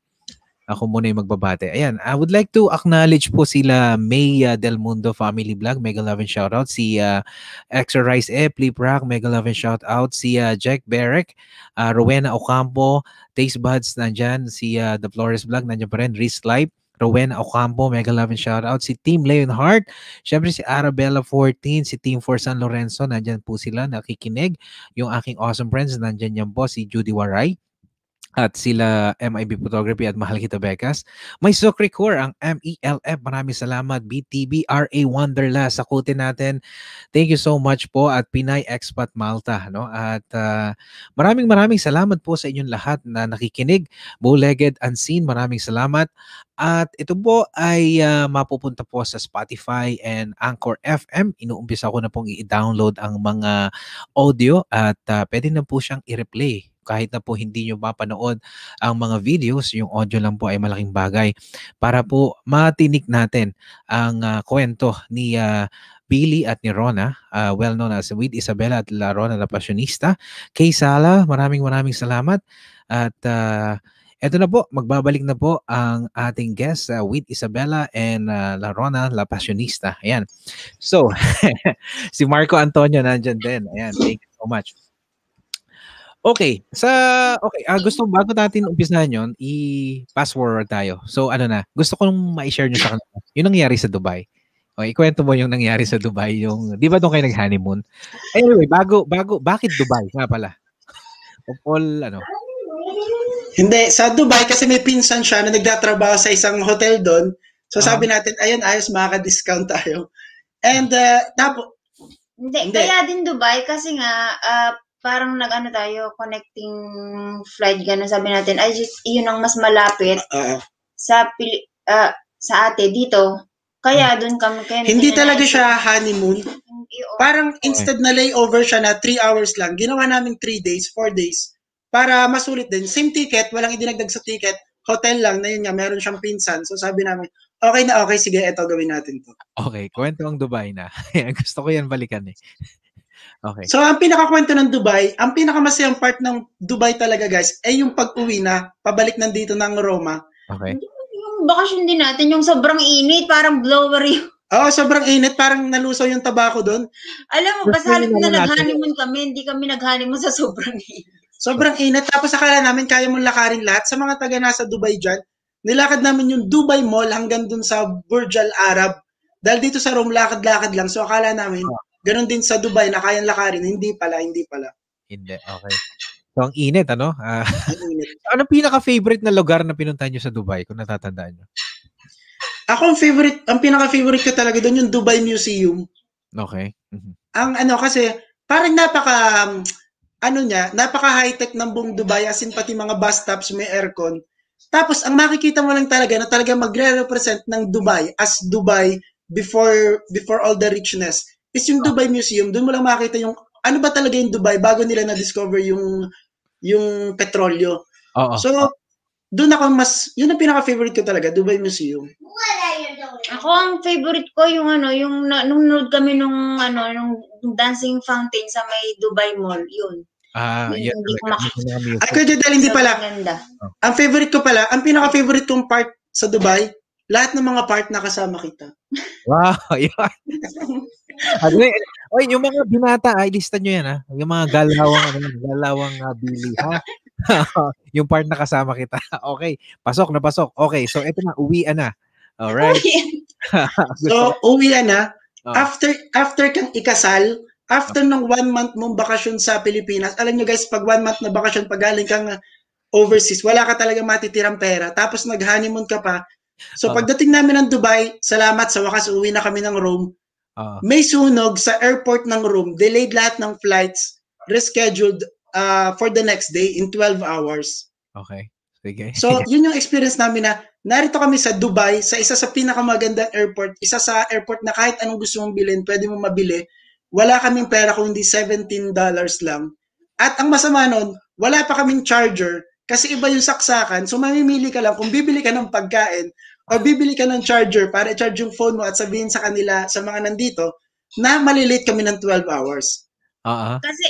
Ako muna yung magbabate. Ayan, I would like to acknowledge po sila May Del Mundo Family Vlog, mega love and shout out. Si uh, Extra Rice E, Flip Rock, mega love and shout out. Si uh, Jack Berek, uh, Rowena Ocampo, Taste Buds nandyan. Si uh, The Flores Vlog nandyan pa rin. Risk Life, Rowena Ocampo, mega love and shout out. Si Team Leonhardt, syempre si Arabella 14, si Team for San Lorenzo, nandyan po sila, nakikinig. Yung aking awesome friends, nandyan yan po, si Judy Waray at sila MIB Photography at Mahal Kita Bekas. May Sukri Core, ang MELF. Maraming salamat. BTB, RA Wonderla. Sakutin natin. Thank you so much po at Pinay Expat Malta. No? At ah, maraming maraming salamat po sa inyong lahat na nakikinig. Bowlegged Unseen, maraming salamat. At ito po ay ah, mapupunta po sa Spotify and Anchor FM. Inuumpisa ko na pong i-download ang mga audio at ah, pwede na po siyang i-replay kahit na po hindi nyo mapanood ang mga videos, yung audio lang po ay malaking bagay para po matinik natin ang ah, kwento ni ah, Billy at ni Rona, ah, well known as with Isabella at La Rona La Passionista. Kay Sala, maraming maraming salamat. At ah, eto na po, magbabalik na po ang ating guest ah, with Isabella and ah, La Rona La Passionista. Ayan. So, si Marco Antonio nandyan din. Ayan, thank you so much. Okay, sa okay, ah, gusto bago natin umpisahan 'yon, i-fast forward tayo. So ano na, gusto kong ma-share niyo sa kanila yung nangyari sa Dubai. Okay, ikwento mo yung nangyari sa Dubai, yung 'di ba doon kayo nag-honeymoon? Anyway, bago bago bakit Dubai nga pala? Of all ano. Hindi, sa Dubai kasi may pinsan siya na nagtatrabaho sa isang hotel doon. So sabi natin, ayun, ayos, makaka-discount tayo. And uh, tapos, Hindi, Hindi. kaya din Dubai kasi nga ah, parang nag-ano tayo, connecting flight, gano'n sabi natin, ay, just, yun ang mas malapit oo. sa Pili- ah, sa ate dito. Kaya doon kami, kaya hindi kaya talaga siya honeymoon. Parang instead na layover siya na 3 hours lang, ginawa namin 3 days, 4 days, para masulit din. Same ticket, walang idinagdag sa ticket, hotel lang, na yun nga, meron siyang pinsan. So sabi namin, okay na okay, sige, eto gawin natin to. Okay, kwento ang Dubai na. Gusto ko 'yan balikan eh. Okay. So ang pinakakwento ng Dubai, ang pinakamasayang part ng Dubai talaga guys, ay yung pag-uwi na, pabalik nandito ng Roma. Okay. Yung bakasyon din natin, yung sobrang init, parang blower yung... Oo, sobrang init, parang nalusaw yung tabako doon. Alam mo, kasali nyo na nag-honeymoon kami, hindi kami nag-honeymoon sa sobrang init. Sobrang init. Tapos akala namin kaya mong lakarin lahat. Sa mga taga nasa Dubai dyan, nilakad namin yung Dubai Mall hanggang dun sa Burj Al Arab. Dahil dito sa Rome, lakad-lakad lang. So akala namin, ganun din sa Dubai na kayang lakarin. Hindi pala, hindi pala. Hindi. Okay. So ang init ano? Ah, Ang init. ano pinaka-favorite na lugar na pinuntahan niyo sa Dubai kung natatandaan niyo? Ako ang favorite, ang pinaka-favorite ko talaga doon yung Dubai Museum. Okay. Mhm. Ang ano kasi, parang napaka, um, ano niya, napaka high-tech ng buong Dubai as in pati mga bus stops may aircon. Tapos ang makikita mo lang talaga na talaga magre-represent ng Dubai as Dubai before before all the richness is yung Dubai Museum. Doon mo lang makita yung ano ba talaga yung Dubai bago nila na-discover yung yung petrolyo. Oo. So doon ako mas yun ang pinaka-favorite ko talaga, Dubai Museum. Ako ang favorite ko yung ano, yung na, nung nanood kami nung ano, nung dancing fountain sa may Dubai Mall, yun. ah, Hindi yeah. ko maka- mga music. Ay, Kuya Jadel, hindi pala. Ang favorite ko pala, ang pinaka-favorite kong part sa Dubai, lahat ng mga part nakasama kita. Wow, yun. Ano? Oy, yung mga binata, ay lista nyo yan ha. Yung mga galawang, ano, galawang uh, Billy, ha? yung part na kasama kita. okay, pasok na pasok. Okay, so eto na, uwian na. Alright. So, uwi na. Ah. After after kang ikasal, after ng one month mong bakasyon sa Pilipinas, alam nyo guys, pag one month na bakasyon, pag galing kang overseas, wala ka talaga matitirang pera. Tapos nag-honeymoon ka pa. So, Ah. pagdating namin ng Dubai, salamat sa wakas, uwi na kami ng Rome. Ah, May sunog sa airport ng Rome. Delayed lahat ng flights. Rescheduled uh, for the next day in 12 hours. okay. Sige. So, yun yung experience namin na narito kami sa Dubai, sa isa sa pinakamagandang airport, isa sa airport na kahit anong gusto mong bilhin, pwede mong mabili. Wala kaming pera kundi $17 lang. At ang masama nun, wala pa kaming charger kasi iba yung saksakan. So, mamimili ka lang kung bibili ka ng pagkain o bibili ka ng charger para i-charge yung phone mo at sabihin sa kanila, sa mga nandito, na malilate kami ng 12 hours. Oo. Kasi,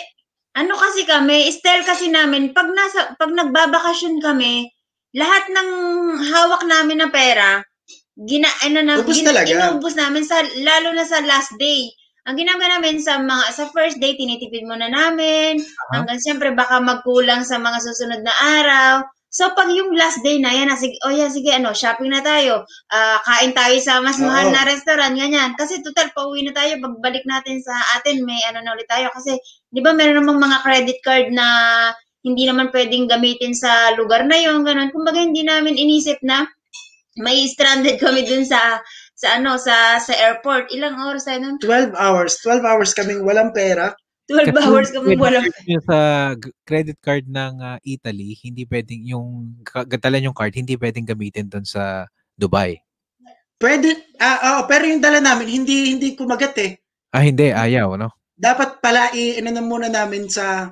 ano kasi kami, style kasi namin, pag nasa, pag nagbabakasyon kami, lahat ng hawak namin na pera, gina, ano na, Ubus gina- talaga. inubos namin sa, lalo na sa last day. Ang ginagawa namin sa mga, sa first day, tinitipid muna namin, hanggang siyempre baka magkulang sa mga susunod na araw. So, pag yung last day na yan, sige, oh yeah, sige, ano, shopping na tayo, Ah, kain tayo sa mas Oo. mahal na restaurant, ganyan. Kasi total, pauwi na tayo, pagbalik natin sa atin, may ano na ulit tayo. Kasi, di ba, meron namang mga credit card na hindi naman pwedeng gamitin sa lugar na yon ganun. Kumbaga, hindi namin inisip na may stranded kami dun sa sa ano sa sa airport. Ilang oras tayo nun? 12 hours. 12 hours kaming walang pera. 12 hours kami credit wala. sa credit card ng ah, Italy, hindi pwedeng yung ka- gatalan yung card, hindi pwedeng gamitin doon sa Dubai. Pwede, ah, oo, pero yung dala namin, hindi hindi kumagat eh. Ah, hindi, ayaw, no? Dapat pala i-ano na muna namin sa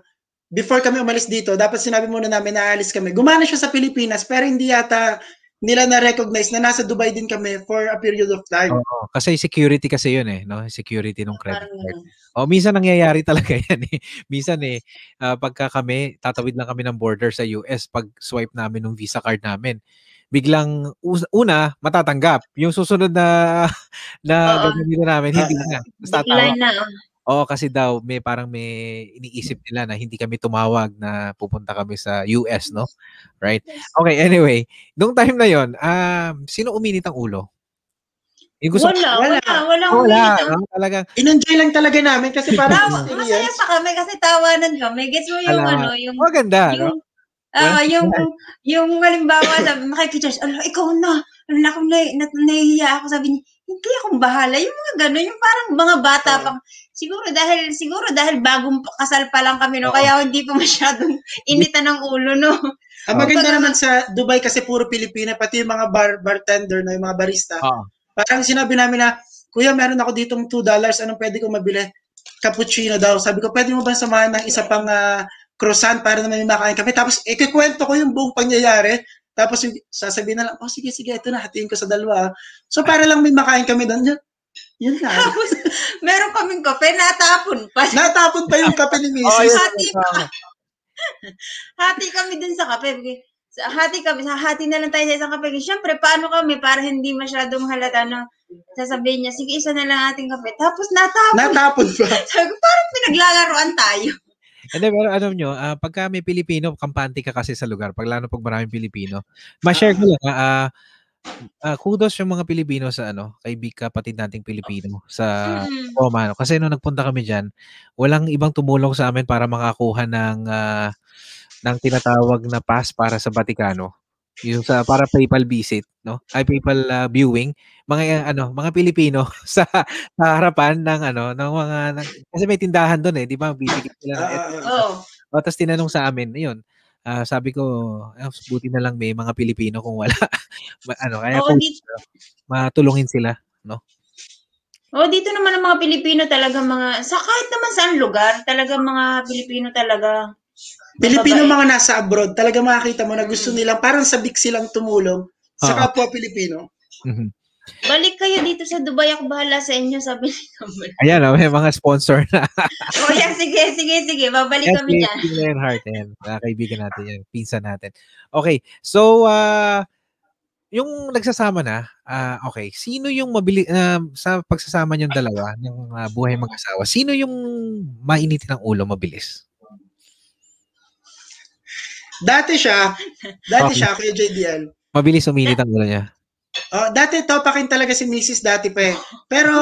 before kami umalis dito, dapat sinabi muna namin na aalis kami. Gumana siya sa Pilipinas, pero hindi yata nila na-recognize na nasa Dubai din kami for a period of time. Oo, kasi security kasi yun eh, no? Security ng credit card. Ganun. O, minsan nangyayari talaga yan eh. Minsan eh, ah, pagka kami, tatawid lang kami ng border sa US, pag swipe namin ng Visa card namin, biglang, una, matatanggap. Yung susunod na, na gagamitin namin, hindi na. Tapos tatawa. Decline na. Oo, kasi daw may parang may iniisip nila na hindi kami tumawag na pupunta kami sa US, no? Right? Okay, anyway, nung time na 'yon, um, sino uminit ang ulo? Yung gusto Wala, Wala. wala, wala. wala, umilit. no? Talagang In-enjoy lang talaga namin kasi parang Tawa, masaya pa kami kasi tawanan kami. Gets mo yung Ala. ano, yung maganda, no? yung Ah, yung yung halimbawa sabi makikicharge, ala ikaw na. Ano na na, na, nahihiya ako sabi niya, hindi akong bahala. Yung mga gano'n, yung parang mga bata Oo. pang siguro dahil siguro dahil bagong kasal pa lang kami no, Oo. kaya hindi pa masyadong initan ng ulo no. Ang maganda Pag- naman sa Dubai kasi puro Pilipina, pati yung mga bar bartender na yung mga barista. Oo. Parang sinabi namin na, Kuya, meron ako ditong $2, anong pwede ko mabili? Cappuccino daw. Sabi ko, pwede mo ba samahan ng isa pang ah, croissant para naman may makain kami? Tapos, ikikwento ko yung buong pangyayari. Tapos, yung, sasabihin na lang, oh, sige, sige, ito na, hatiin ko sa dalawa. ah." So, para lang may makain kami doon. Yun, lang. Tapos meron kaming kape natapon pa. Natapon pa yung kape ni Oh, Mrs. yun. hati, hati kami dun sa kape. Sa- Hati kami, sa hati na lang tayo sa isang kape. Siyempre, paano kami para hindi masyadong halata na sasabihin niya, sige, isa na lang ating kape. Tapos natapon. Natapon pa. Sabi ko, parang pinaglalaroan tayo. Hindi, pero alam nyo, ah, pagka may Pilipino, kampante ka kasi sa lugar, pag lalo pag maraming Pilipino, ma-share ko lang, ah, ah, kudos yung mga Pilipino sa ano, kaibig kapatid nating Pilipino sa Mm. Roma. no? Kasi nung nagpunta kami dyan, walang ibang tumulong sa amin para makakuha ng, ah, ng tinatawag na pass para sa Vaticano. Yung sa para PayPal visit, no? Ay PayPal ah, viewing, mga eh, ano, mga Pilipino sa sa harapan ng ano, ng mga ng, kasi may tindahan doon eh, 'di ba? Bibigyan sila ng Ah, ah. Oo. o, tapos tinanong sa amin, yun, ah, sabi ko, ah, buti na lang may mga Pilipino kung wala. Ma- ano, kaya Oo, kung dito, matulungin sila. oh, dito naman ang mga Pilipino talaga mga, sa kahit naman saan lugar, talaga mga Pilipino talaga. Pilipino mga nasa abroad, talaga makakita mo na gusto nilang, parang sabik silang tumulong sa Oo. kapwa Pilipino. Mhm. Balik kayo dito sa Dubai, ako bahala sa inyo, sabi ni Kamal. Ayan, oh, may mga sponsor na. Oh, yan, sige, sige, sige, babalik Yan, kami dyan. Lionheart, yan. Mga kaibigan natin yan. Pinsan natin. Okay. So, ah, yung nagsasama na, ah, okay. Sino yung mabili, ah, sa pagsasama niyong dalawa, ng ah, buhay mag-asawa, sino yung mainitin ng ulo mabilis? Dati siya, dati Okay. siya, Kuya JDL. Mabilis uminit ang ulo niya. Oh, dati topakin talaga si Mrs. dati pa eh. Pero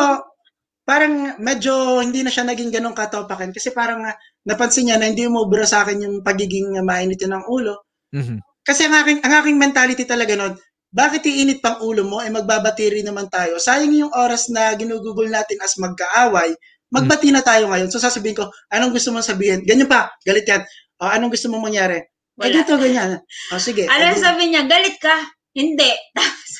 parang medyo hindi na siya naging ganun katopakin kasi parang ah, napansin niya na hindi umubra sa akin yung pagiging uh, mainit ng ulo. Mhm. Kasi ang aking, ang aking mentality talaga nun, bakit iinit pang ulo mo? Eh magbabatiri naman tayo. Sayang yung oras na ginugugol natin as magkaaway. Magbati na tayo ngayon. So sasabihin ko, anong gusto mong sabihin? Ganyan pa, galit yan. O, anong gusto mong mangyari? Eh, Wala. dito, ganyan. O, sige. Ano sabi niya, galit ka? Hindi. Tapos,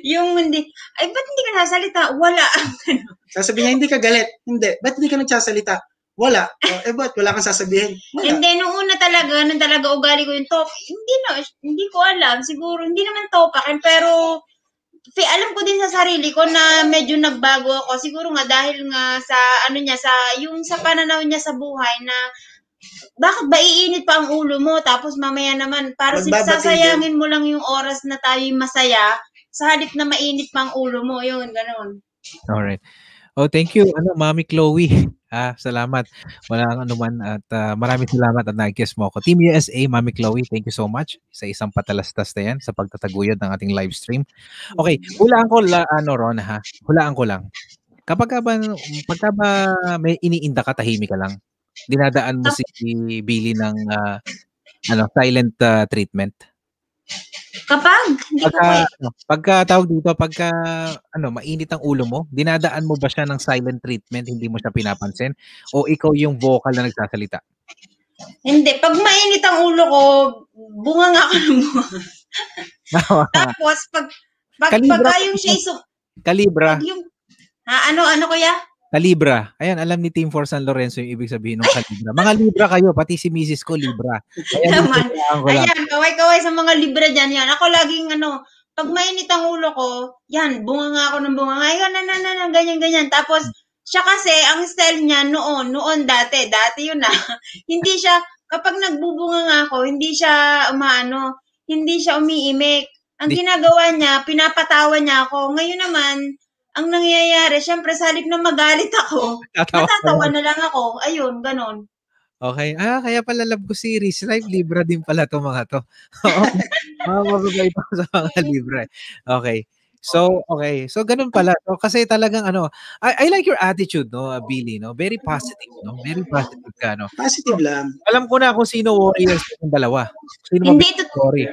yung hindi, ay, ba't hindi ka nasalita? Wala. Sasabihin niya, hindi ka galit. Hindi. Ba't hindi ka nagsasalita? Wala. O, eh, ba't wala kang sasabihin? Wala. Hindi, nung una talaga, nung talaga ugali ko yung top, hindi na, hindi ko alam. Siguro, hindi naman topakin, pero alam ko din sa sarili ko na medyo nagbago ako. Siguro nga dahil nga sa, ano niya, sa, yung sa pananaw niya sa buhay na bakit ba iinit pa ang ulo mo tapos mamaya naman para sasayangin mo lang yung oras na tayo'y masaya sa halip na mainit pa ang ulo mo. Yun, ganun. Alright. Oh, thank you, ano, Mami Chloe. Ah, salamat. Walang anuman at ah, maraming salamat at nag-guest mo ako. Team USA, Mami Chloe, thank you so much sa isang patalastas na yan sa pagtataguyod ng ating live stream. Okay, hulaan ko la, ano Ron ha. Hulaan ko lang. Kapag ka ba pagka ba may iniinda ka tahimik ka lang. Dinadaan mo si Billy ng ah, ano, silent ah, treatment. Kapag, hindi ko Pagka, kaya. ano, pagka tawag dito, pagka ano, mainit ang ulo mo, dinadaan mo ba siya ng silent treatment, hindi mo siya pinapansin? O ikaw yung vocal na nagsasalita? Hindi, pag mainit ang ulo ko, bunga nga ako ng bunga. Tapos, pag, pag, Kalibra ko yung siya iso, Kalibra, pag yung, ha, ano, ano kuya? Kalibra. Ayan, alam ni Team for San Lorenzo yung ibig sabihin ng Kalibra. Mga Libra kayo, pati si Mrs. ko Libra. Ayan, Naman. Ayan, kaway-kaway sa mga libre dyan yan. Ako laging ano, pag mainit ang ulo ko, yan, bunga nga ako ng bunga. Ngayon, na, na, na, na, ganyan, ganyan. Tapos, siya kasi, ang style niya noon, noon dati, dati yun na, hindi siya, kapag nagbubunga nga ako, hindi siya umaano, hindi siya umiimik. Ang ginagawa niya, pinapatawa niya ako. Ngayon naman, ang nangyayari, syempre, sa halip na magalit ako, Tatawa natatawa na lang ako. Ayun, ganon. Okay. Ah, kaya pala love ko si Riz Live. Libra din pala to mga to. Oo. mga mababait ako sa mga Libra. Okay. So, okay. So, ganun pala. So, kasi talagang ano, I, I like your attitude, no, uh, Billy, no? Very positive, no? Very positive ka, no? Positive lang. Alam ko na kung sino warriors yung dalawa. Sino Hindi to, worry.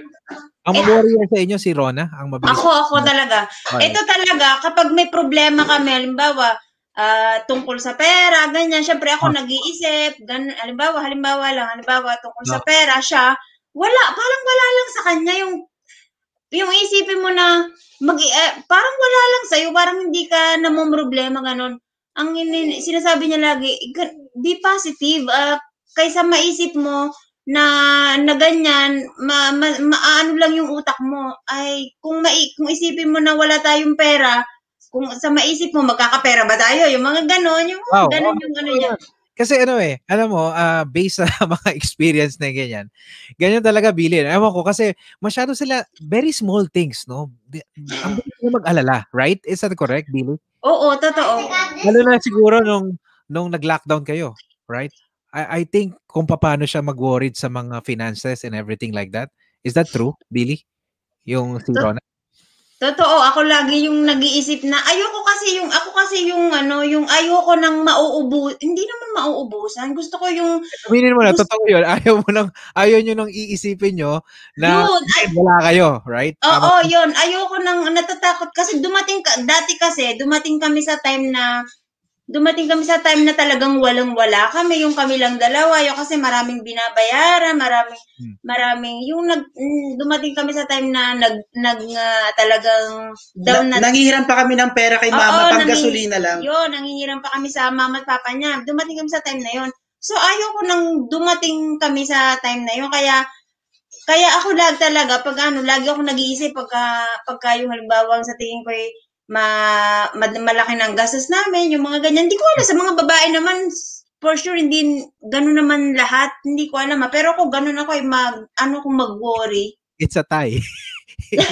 Ang Eh, warrior sa inyo si Rona, ang mabilis. Ako, ako talaga. Okay. Ito talaga, kapag may problema kami, halimbawa, ah, tungkol sa pera, ganyan, syempre ako Ah. nag-iisip, gan, halimbawa, halimbawa lang, halimbawa, tungkol sa Ah. pera, siya, wala, parang wala lang sa kanya yung, yung isipin mo na, mag, eh, parang wala lang sa'yo, parang hindi ka namumroblema, ganon. Ang ini- sinasabi niya lagi, "Ga- be positive, ah, kaysa maisip mo, na na ganyan, ma, ma, maano lang yung utak mo, ay kung mai, kung isipin mo na wala tayong pera, kung sa maisip mo magkakapera ba tayo, yung mga ganon, yung Wow, ganon yung ano niya. Kasi ano eh, alam mo, ah, based sa mga experience na ganyan, ganyan talaga Billy. Ewan ko, kasi masyado sila, very small things, no? Ang bilis na mag-alala, right? Is that correct, Billy? Oo, totoo. Lalo na siguro nung, nung nag-lockdown kayo, right? I, I think kung paano siya mag-worried sa mga finances and everything like that. Is that true, Billy? Yung si Rona? Totoo, ako lagi yung nag-iisip na ayoko kasi yung ako kasi yung ano, yung ayoko nang mauubo, hindi naman mauubusan. Gusto ko yung Aminin mo na, Gusto- totoo yun. Ayaw mo nang, ayaw nyo nang iisipin nyo na yun, ay, wala kayo, right? Oo, Tama. yun. Ayoko nang natatakot kasi dumating dati kasi dumating kami sa time na dumating kami sa time na talagang walang-wala kami, yung kami lang dalawa, yung kasi maraming binabayaran, maraming Hmm. maraming yung nag dumating kami sa time na nag nag ah, talagang down Na, na, nangihiram pa kami ng pera kay Oo, mama, pang nangi- gasolina lang. yun, nangingiram pa kami sa mama at papa niya. Dumating kami sa time na yun. So ayoko nang dumating kami sa time na yun kaya kaya ako lag talaga pag ano, lagi ako nag-iisip pagka pagka yung halimbawa sa tingin ko ay ma, ma- malaki ng gastos namin, yung mga ganyan. Hindi ko alam sa mga babae naman for sure hindi ganun naman lahat. Hindi ko alam. ah. Pero ako ganun ako ay mag ano kung mag-worry. It's a tie.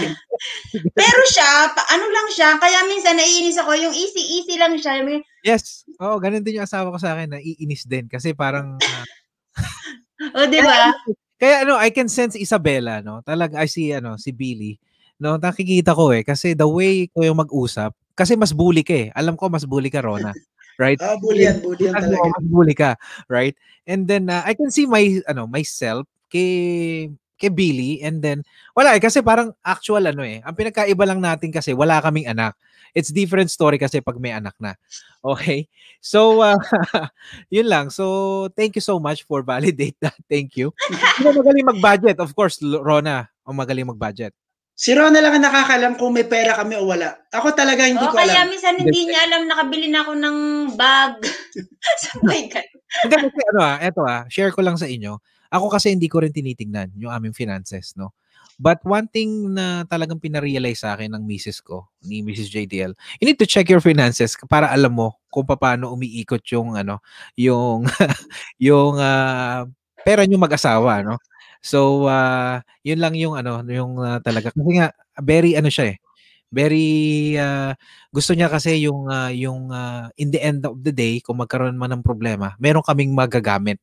Pero siya, pa, ano lang siya, kaya minsan naiinis ako, yung easy-easy lang siya. May- Yes. Oo, ganun din yung asawa ko sa akin, naiinis din. Kasi parang, ah, O, di ba? kaya ano, I can sense Isabella, no? Talaga, I see, ano, si Billy. No, nakikita ko eh. Kasi the way ko yung mag-usap, kasi mas bully ka eh. Alam ko, mas bully ka, Rona. Right? Ah, bully yan, bully yan talaga. mas bully ka. Right? And then, uh, I can see my, ano, myself kay, kay Billy. And then, wala eh. Kasi parang actual, ano eh. Ang pinagkaiba lang natin kasi, wala kaming anak. It's different story kasi pag may anak na. Okay? So, uh, yun lang. So, thank you so much for validate that. Thank you. Sino magaling mag-budget? Of course, Rona, ang magaling mag-budget. Si Ron na lang ang nakakalam kung may pera kami o wala. Ako talaga hindi O ko kaya alam. minsan hindi niya alam nakabili na ako ng bag. Sabay ka. Hindi kasi ano ah, eto ah, share ko lang sa inyo. Ako kasi hindi ko rin tinitingnan yung aming finances, no? But one thing na talagang pinarealize sa akin ng misis ko, ni Mrs. JDL, you need to check your finances para alam mo kung paano umiikot yung ano, yung yung ah, pera niyo mag-asawa, no? So, ah, yun lang yung ano, yung ah, talaga kasi nga very ano siya eh. Very ah, gusto niya kasi yung ah, yung ah, in the end of the day kung magkaroon man ng problema, meron kaming magagamit.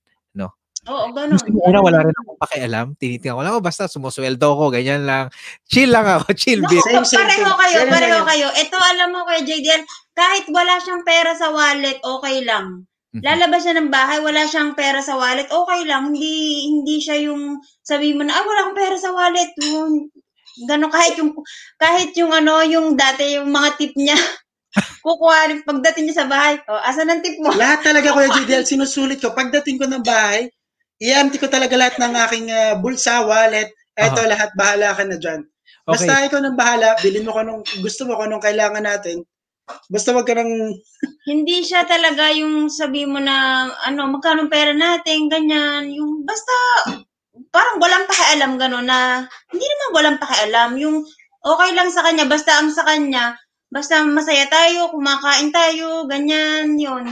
Oo, ganun. Gusto una wala rin akong pakialam. Tinitingnan ko lang, oh, basta sumusweldo ko, ganyan lang. Chill lang ako, chill bit. Same, same, pareho same. kayo, pareho kayo. Ito alam mo kay JDL, kahit wala siyang pera sa wallet, okay lang. Mhm. Lalabas siya ng bahay, wala siyang pera sa wallet, okay lang. Hindi hindi siya yung sabi mo na, ah, wala akong pera sa wallet. Yung, gano'n, kahit yung, kahit yung ano, yung dati, yung mga tip niya, kukuha rin pagdating niya sa bahay. O, asan ang tip mo? Lahat talaga Kuya JDL, sinusulit ko. Pagdating ko ng bahay, i-empty ko talaga lahat ng aking ah, bulsa, wallet. Eto lahat, bahala ka na dyan. Okay. Basta ikaw nang bahala, bilhin mo kung anong gusto mo, kung anong kailangan natin. Basta wag ka nang Hindi siya talaga yung sabi mo na, ano, magkano pera natin, ganyan. Yung basta, parang walang pakialam gano'n na, hindi naman walang pakialam. Yung okay lang sa kanya, basta ang sa kanya, basta masaya tayo, kumakain tayo, ganyan, yun.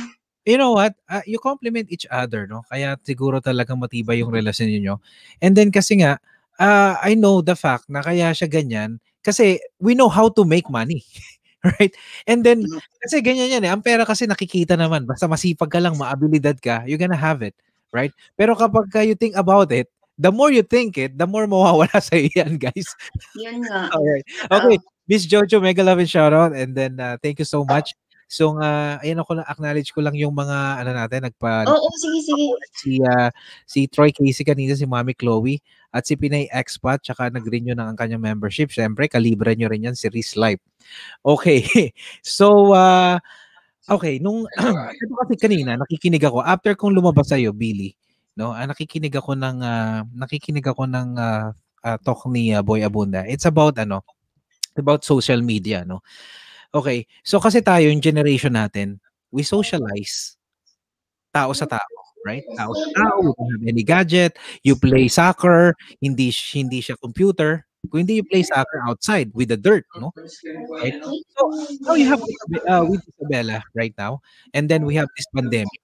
You know what? Ah, you complement each other, no? Kaya siguro talagang matibay yung relasyon niyo. And then kasi nga, ah, I know the fact na kaya siya ganyan kasi we know how to make money. right? And then, Mhm. kasi ganyan yan eh. Ang pera kasi nakikita naman. Basta masipag ka lang, maabilidad ka, you're gonna have it. Right? Pero kapag ka you think about it, the more you think it, the more mawawala sa yan, guys. Yun nga. Alright. Okay. Miss Jojo, mega love and shout out. And then, uh, thank you so much. So, uh, ayan ako na acknowledge ko lang yung mga ano natin nagpa Oo, sige, sige. si ah, si Troy Casey kanina si Mami Chloe at si Pinay Expat tsaka nag-renew ng ang kanyang membership. Syempre, kalibre nyo rin yan si Riz Life. Okay. So, uh, okay, nung ito kasi kanina nakikinig ako after kong lumabas sa'yo, Billy, no? ah, nakikinig ako ng ah, nakikinig ako ng ah, ah, talk ni ah, Boy Abunda. It's about ano? About social media, no? Okay. So kasi tayo yung generation natin, we socialize tao sa tao, right? Tao sa tao, you don't have any gadget, you play soccer, hindi hindi siya computer, kung hindi you play soccer outside with the dirt, no? Right? So, now you have uh, with Isabella right now, and then we have this pandemic.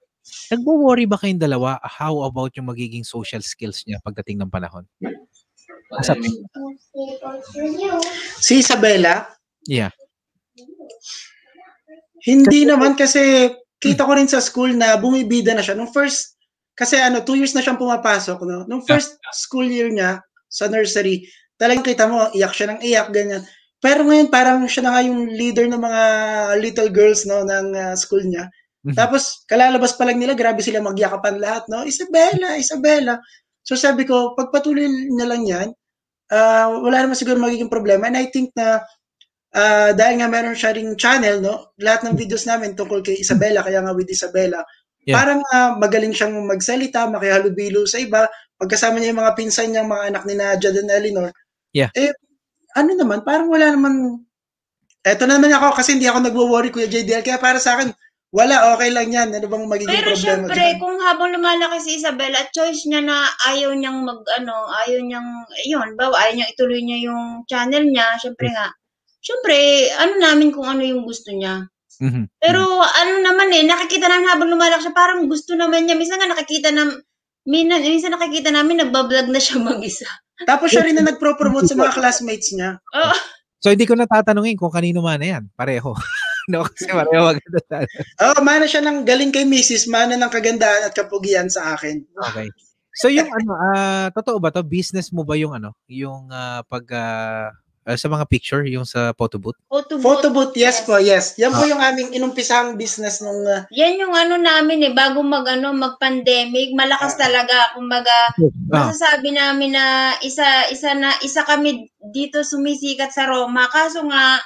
Nagwo-worry ba kayong dalawa how about yung magiging social skills niya pagdating ng panahon? Sabi, si Isabella, yeah. Hindi naman kasi kita ko rin sa school na bumibida na siya. Nung first, kasi ano, two years na siyang pumapasok. No? Nung first school year niya sa nursery, talagang kita mo, iyak siya ng iyak, ganyan. Pero ngayon, parang siya na nga yung leader ng mga little girls no, ng ah, school niya. Mhm. Tapos, kalalabas pa lang nila, grabe sila magyakapan lahat, no? Isabella, Isabella. So sabi ko, pagpatuloy niya lang yan, ah, wala naman siguro magiging problema. And I think na ah, dahil nga meron siya ring channel, no? Lahat ng videos namin tungkol kay Isabella, kaya nga with Isabella, Yeah. parang ah, magaling siyang magsalita, makihalubilo sa iba. Pagkasama niya yung mga pinsan niyang mga anak ni na Jad and Eleanor. Yeah. Eh, ano naman, parang wala naman, eto na naman ako kasi hindi ako nagwo-worry Kuya JDL. Kaya para sa akin, wala, okay lang yan. Ano bang magiging Pero problema syempre, dyan? kung habang lumalaki si Isabella, at choice niya na ayaw niyang mag, ano, ayaw niyang, yun, bawa, ayaw niyang ituloy niya yung channel niya, syempre nga, syempre, ano namin kung ano yung gusto niya. Mhm. Pero ano naman eh, nakikita namin habang lumalaki siya, parang gusto naman niya. Minsan nga nakikita na, minsan, minsan nakikita namin, nagbablog na siya mag-isa. Tapos siya rin na nagpro-promote sa mga classmates niya. Oo. So hindi ko natatanungin kung kanino man na yan. Pareho. no, kasi pareho maganda sa Oh, mana siya ng galing kay Mrs. Mana ng kagandaan at kapugian sa akin. Okay. So yung ano, ah totoo ba to? Business mo ba yung ano, yung ah, pag ah, ah, sa mga picture, yung sa photo booth? Photo booth. Photo booth, yes, Yes. po, yes. Yan po yung aming inumpisang business nung uh, Yan yung ano namin eh, bago mag, ano, mag-pandemic, malakas talaga. Kumbaga, Ah, masasabi namin na isa isa na isa kami dito sumisikat sa Roma kaso nga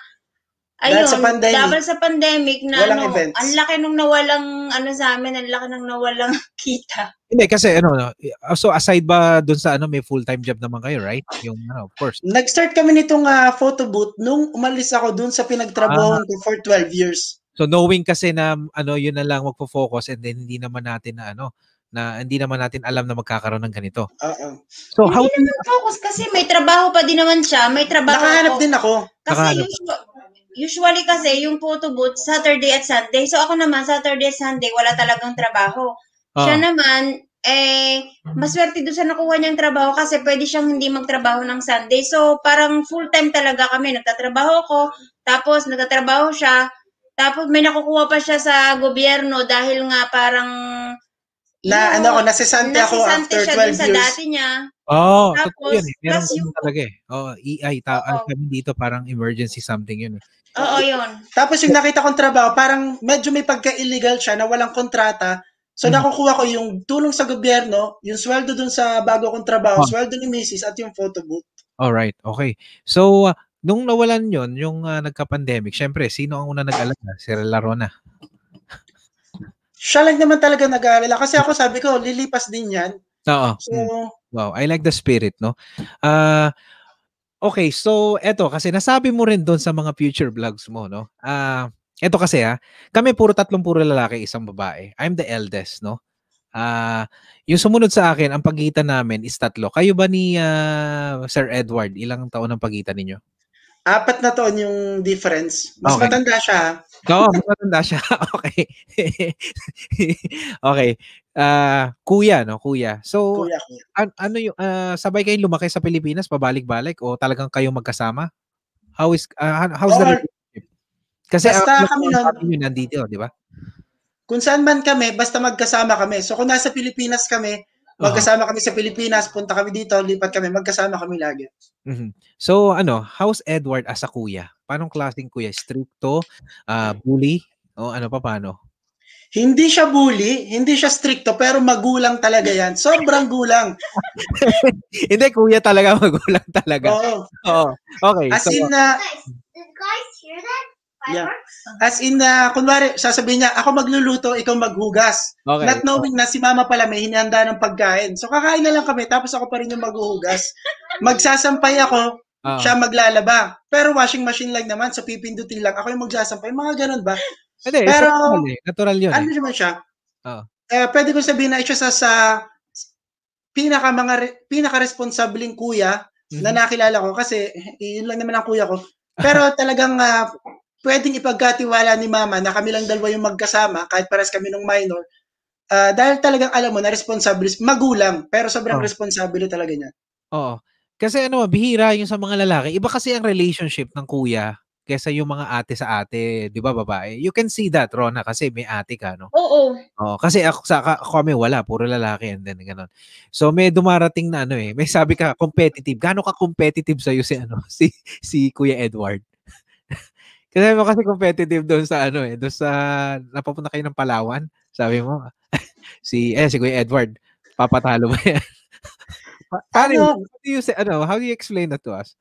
Dahil Ayun, sa pandemic, dahil sa pandemic na walang ano, events. ang laki nung nawalang ano sa amin, ang laki nung nawalang kita. Hindi, kasi ano, no, so aside ba dun sa ano, may full-time job naman kayo, right? Yung, ano, of course. Nag-start kami nitong ah, photo booth nung umalis ako dun sa pinagtrabaho ko for 12 years. So knowing kasi na ano, yun na lang magfo-focus and then hindi naman natin na ano, na hindi naman natin alam na magkakaroon ng ganito. Oo. So how Hindi naman focus kasi may trabaho pa din naman siya, may trabaho Nakahanap ako. din ako. Kasi Nakahanap. usually, usually kasi yung photo booth Saturday at Sunday. So ako naman Saturday at Sunday wala talagang trabaho. Siya Ah, naman eh maswerte doon sa nakuha niyang trabaho kasi pwede siyang hindi magtrabaho ng Sunday. So parang full time talaga kami nagtatrabaho ko, tapos nagtatrabaho siya, tapos may nakukuha pa siya sa gobyerno dahil nga parang Na yung- ano ako, nasisante ako nasisante after siya dun 12 sa years. dati niya. oh, Tapos, totoo yun eh. Meron yung- talaga eh. Oh, EI, ta- kami dito parang emergency something yun. Oo, yun. Tapos yung nakita kong trabaho, parang medyo may pagka-illegal siya na walang kontrata. So Hmm. nakukuha ko yung tulong sa gobyerno, yung sweldo dun sa bago kong trabaho, Ah. sweldo ni Mrs. at yung photo booth. Alright, okay. So, uh, nung nawalan yon yung uh, nagka-pandemic, syempre, sino ang una nag-alala? Si Larona. Siya lang naman talaga nag-aalala. Kasi ako sabi ko, lilipas din yan. Oo. So, mm. Wow, I like the spirit, no? Ah, okay, so eto kasi nasabi mo rin doon sa mga future vlogs mo, no? Ah, eto kasi ah, kami puro tatlong puro lalaki, isang babae. I'm the eldest, no? Ah, yung sumunod sa akin, ang pagitan namin is tatlo. Kayo ba ni ah, Sir Edward, ilang taon ang pagitan ninyo? apat na taon yung difference. Mas Okay. matanda siya. Oo, mas matanda siya. okay. okay. Ah, kuya, no? Kuya. So, Kuya, kuya. an- ano yung ah, sabay kayong lumaki sa Pilipinas pabalik-balik o talagang kayo magkasama? How is ah, how's the Oo. relationship? Kasi Basta ang kami nun- niyo nandito, di ba? Kung saan man kami, basta magkasama kami. So kung nasa Pilipinas kami, magkasama kami sa Pilipinas, punta kami dito, lipat kami, magkasama kami lagi. Mhm. So ano, how's Edward as a kuya? Paanong klaseng kuya? Stricto, ah, bully, o ano pa paano? Hindi siya bully, hindi siya stricto, pero magulang talaga yan. Sobrang gulang. Hindi kuya talaga, magulang talaga. Oo. Oo. Okay. As so, in na, Guys, did guys hear that? Yeah. as in na, kunwari, sasabihin niya, ako magluluto, ikaw maghugas. okay. Not knowing na si mama pala may hinihanda ng pagkain. So kakain na lang kami, tapos ako pa rin yung maghuhugas. Magsasampay ako, Oo. siya maglalaba. Pero washing machine lang naman, so pipindutin lang. Ako yung magsasampay. Mga ganun ba? Hindi, pero- natural, eh. natural yun. ano eh. naman siya? Oo. Eh, pwede ko sabihin na isa sa, sa pinaka mga re- pinaka responsabling kuya Mhm. na nakilala ko kasi eh, yun lang naman ang kuya ko. Pero talagang ah, pwedeng ipagkatiwala ni mama na kami lang dalawa yung magkasama kahit pares kami nung minor. Ah, dahil talagang alam mo na responsable, magulang, pero sobrang Oh. responsable talaga niya. Oo. Kasi ano, bihira yung sa mga lalaki. Iba kasi ang relationship ng kuya kaysa yung mga ate sa ate, 'di ba, babae? You can see that, Rona, kasi may ate ka, no? Oo. Oo, kasi ako sa kami wala, puro lalaki and then ganun. So may dumarating na ano eh, may sabi ka competitive. Gaano ka competitive sa si ano, si si Kuya Edward? kasi mo kasi competitive doon sa ano eh, doon sa napapunta kayo ng Palawan. Sabi mo, si eh si Kuya Edward, papatalo ba yan? Pa- Paano, Ano? how do you say, ano, how do you explain that to us?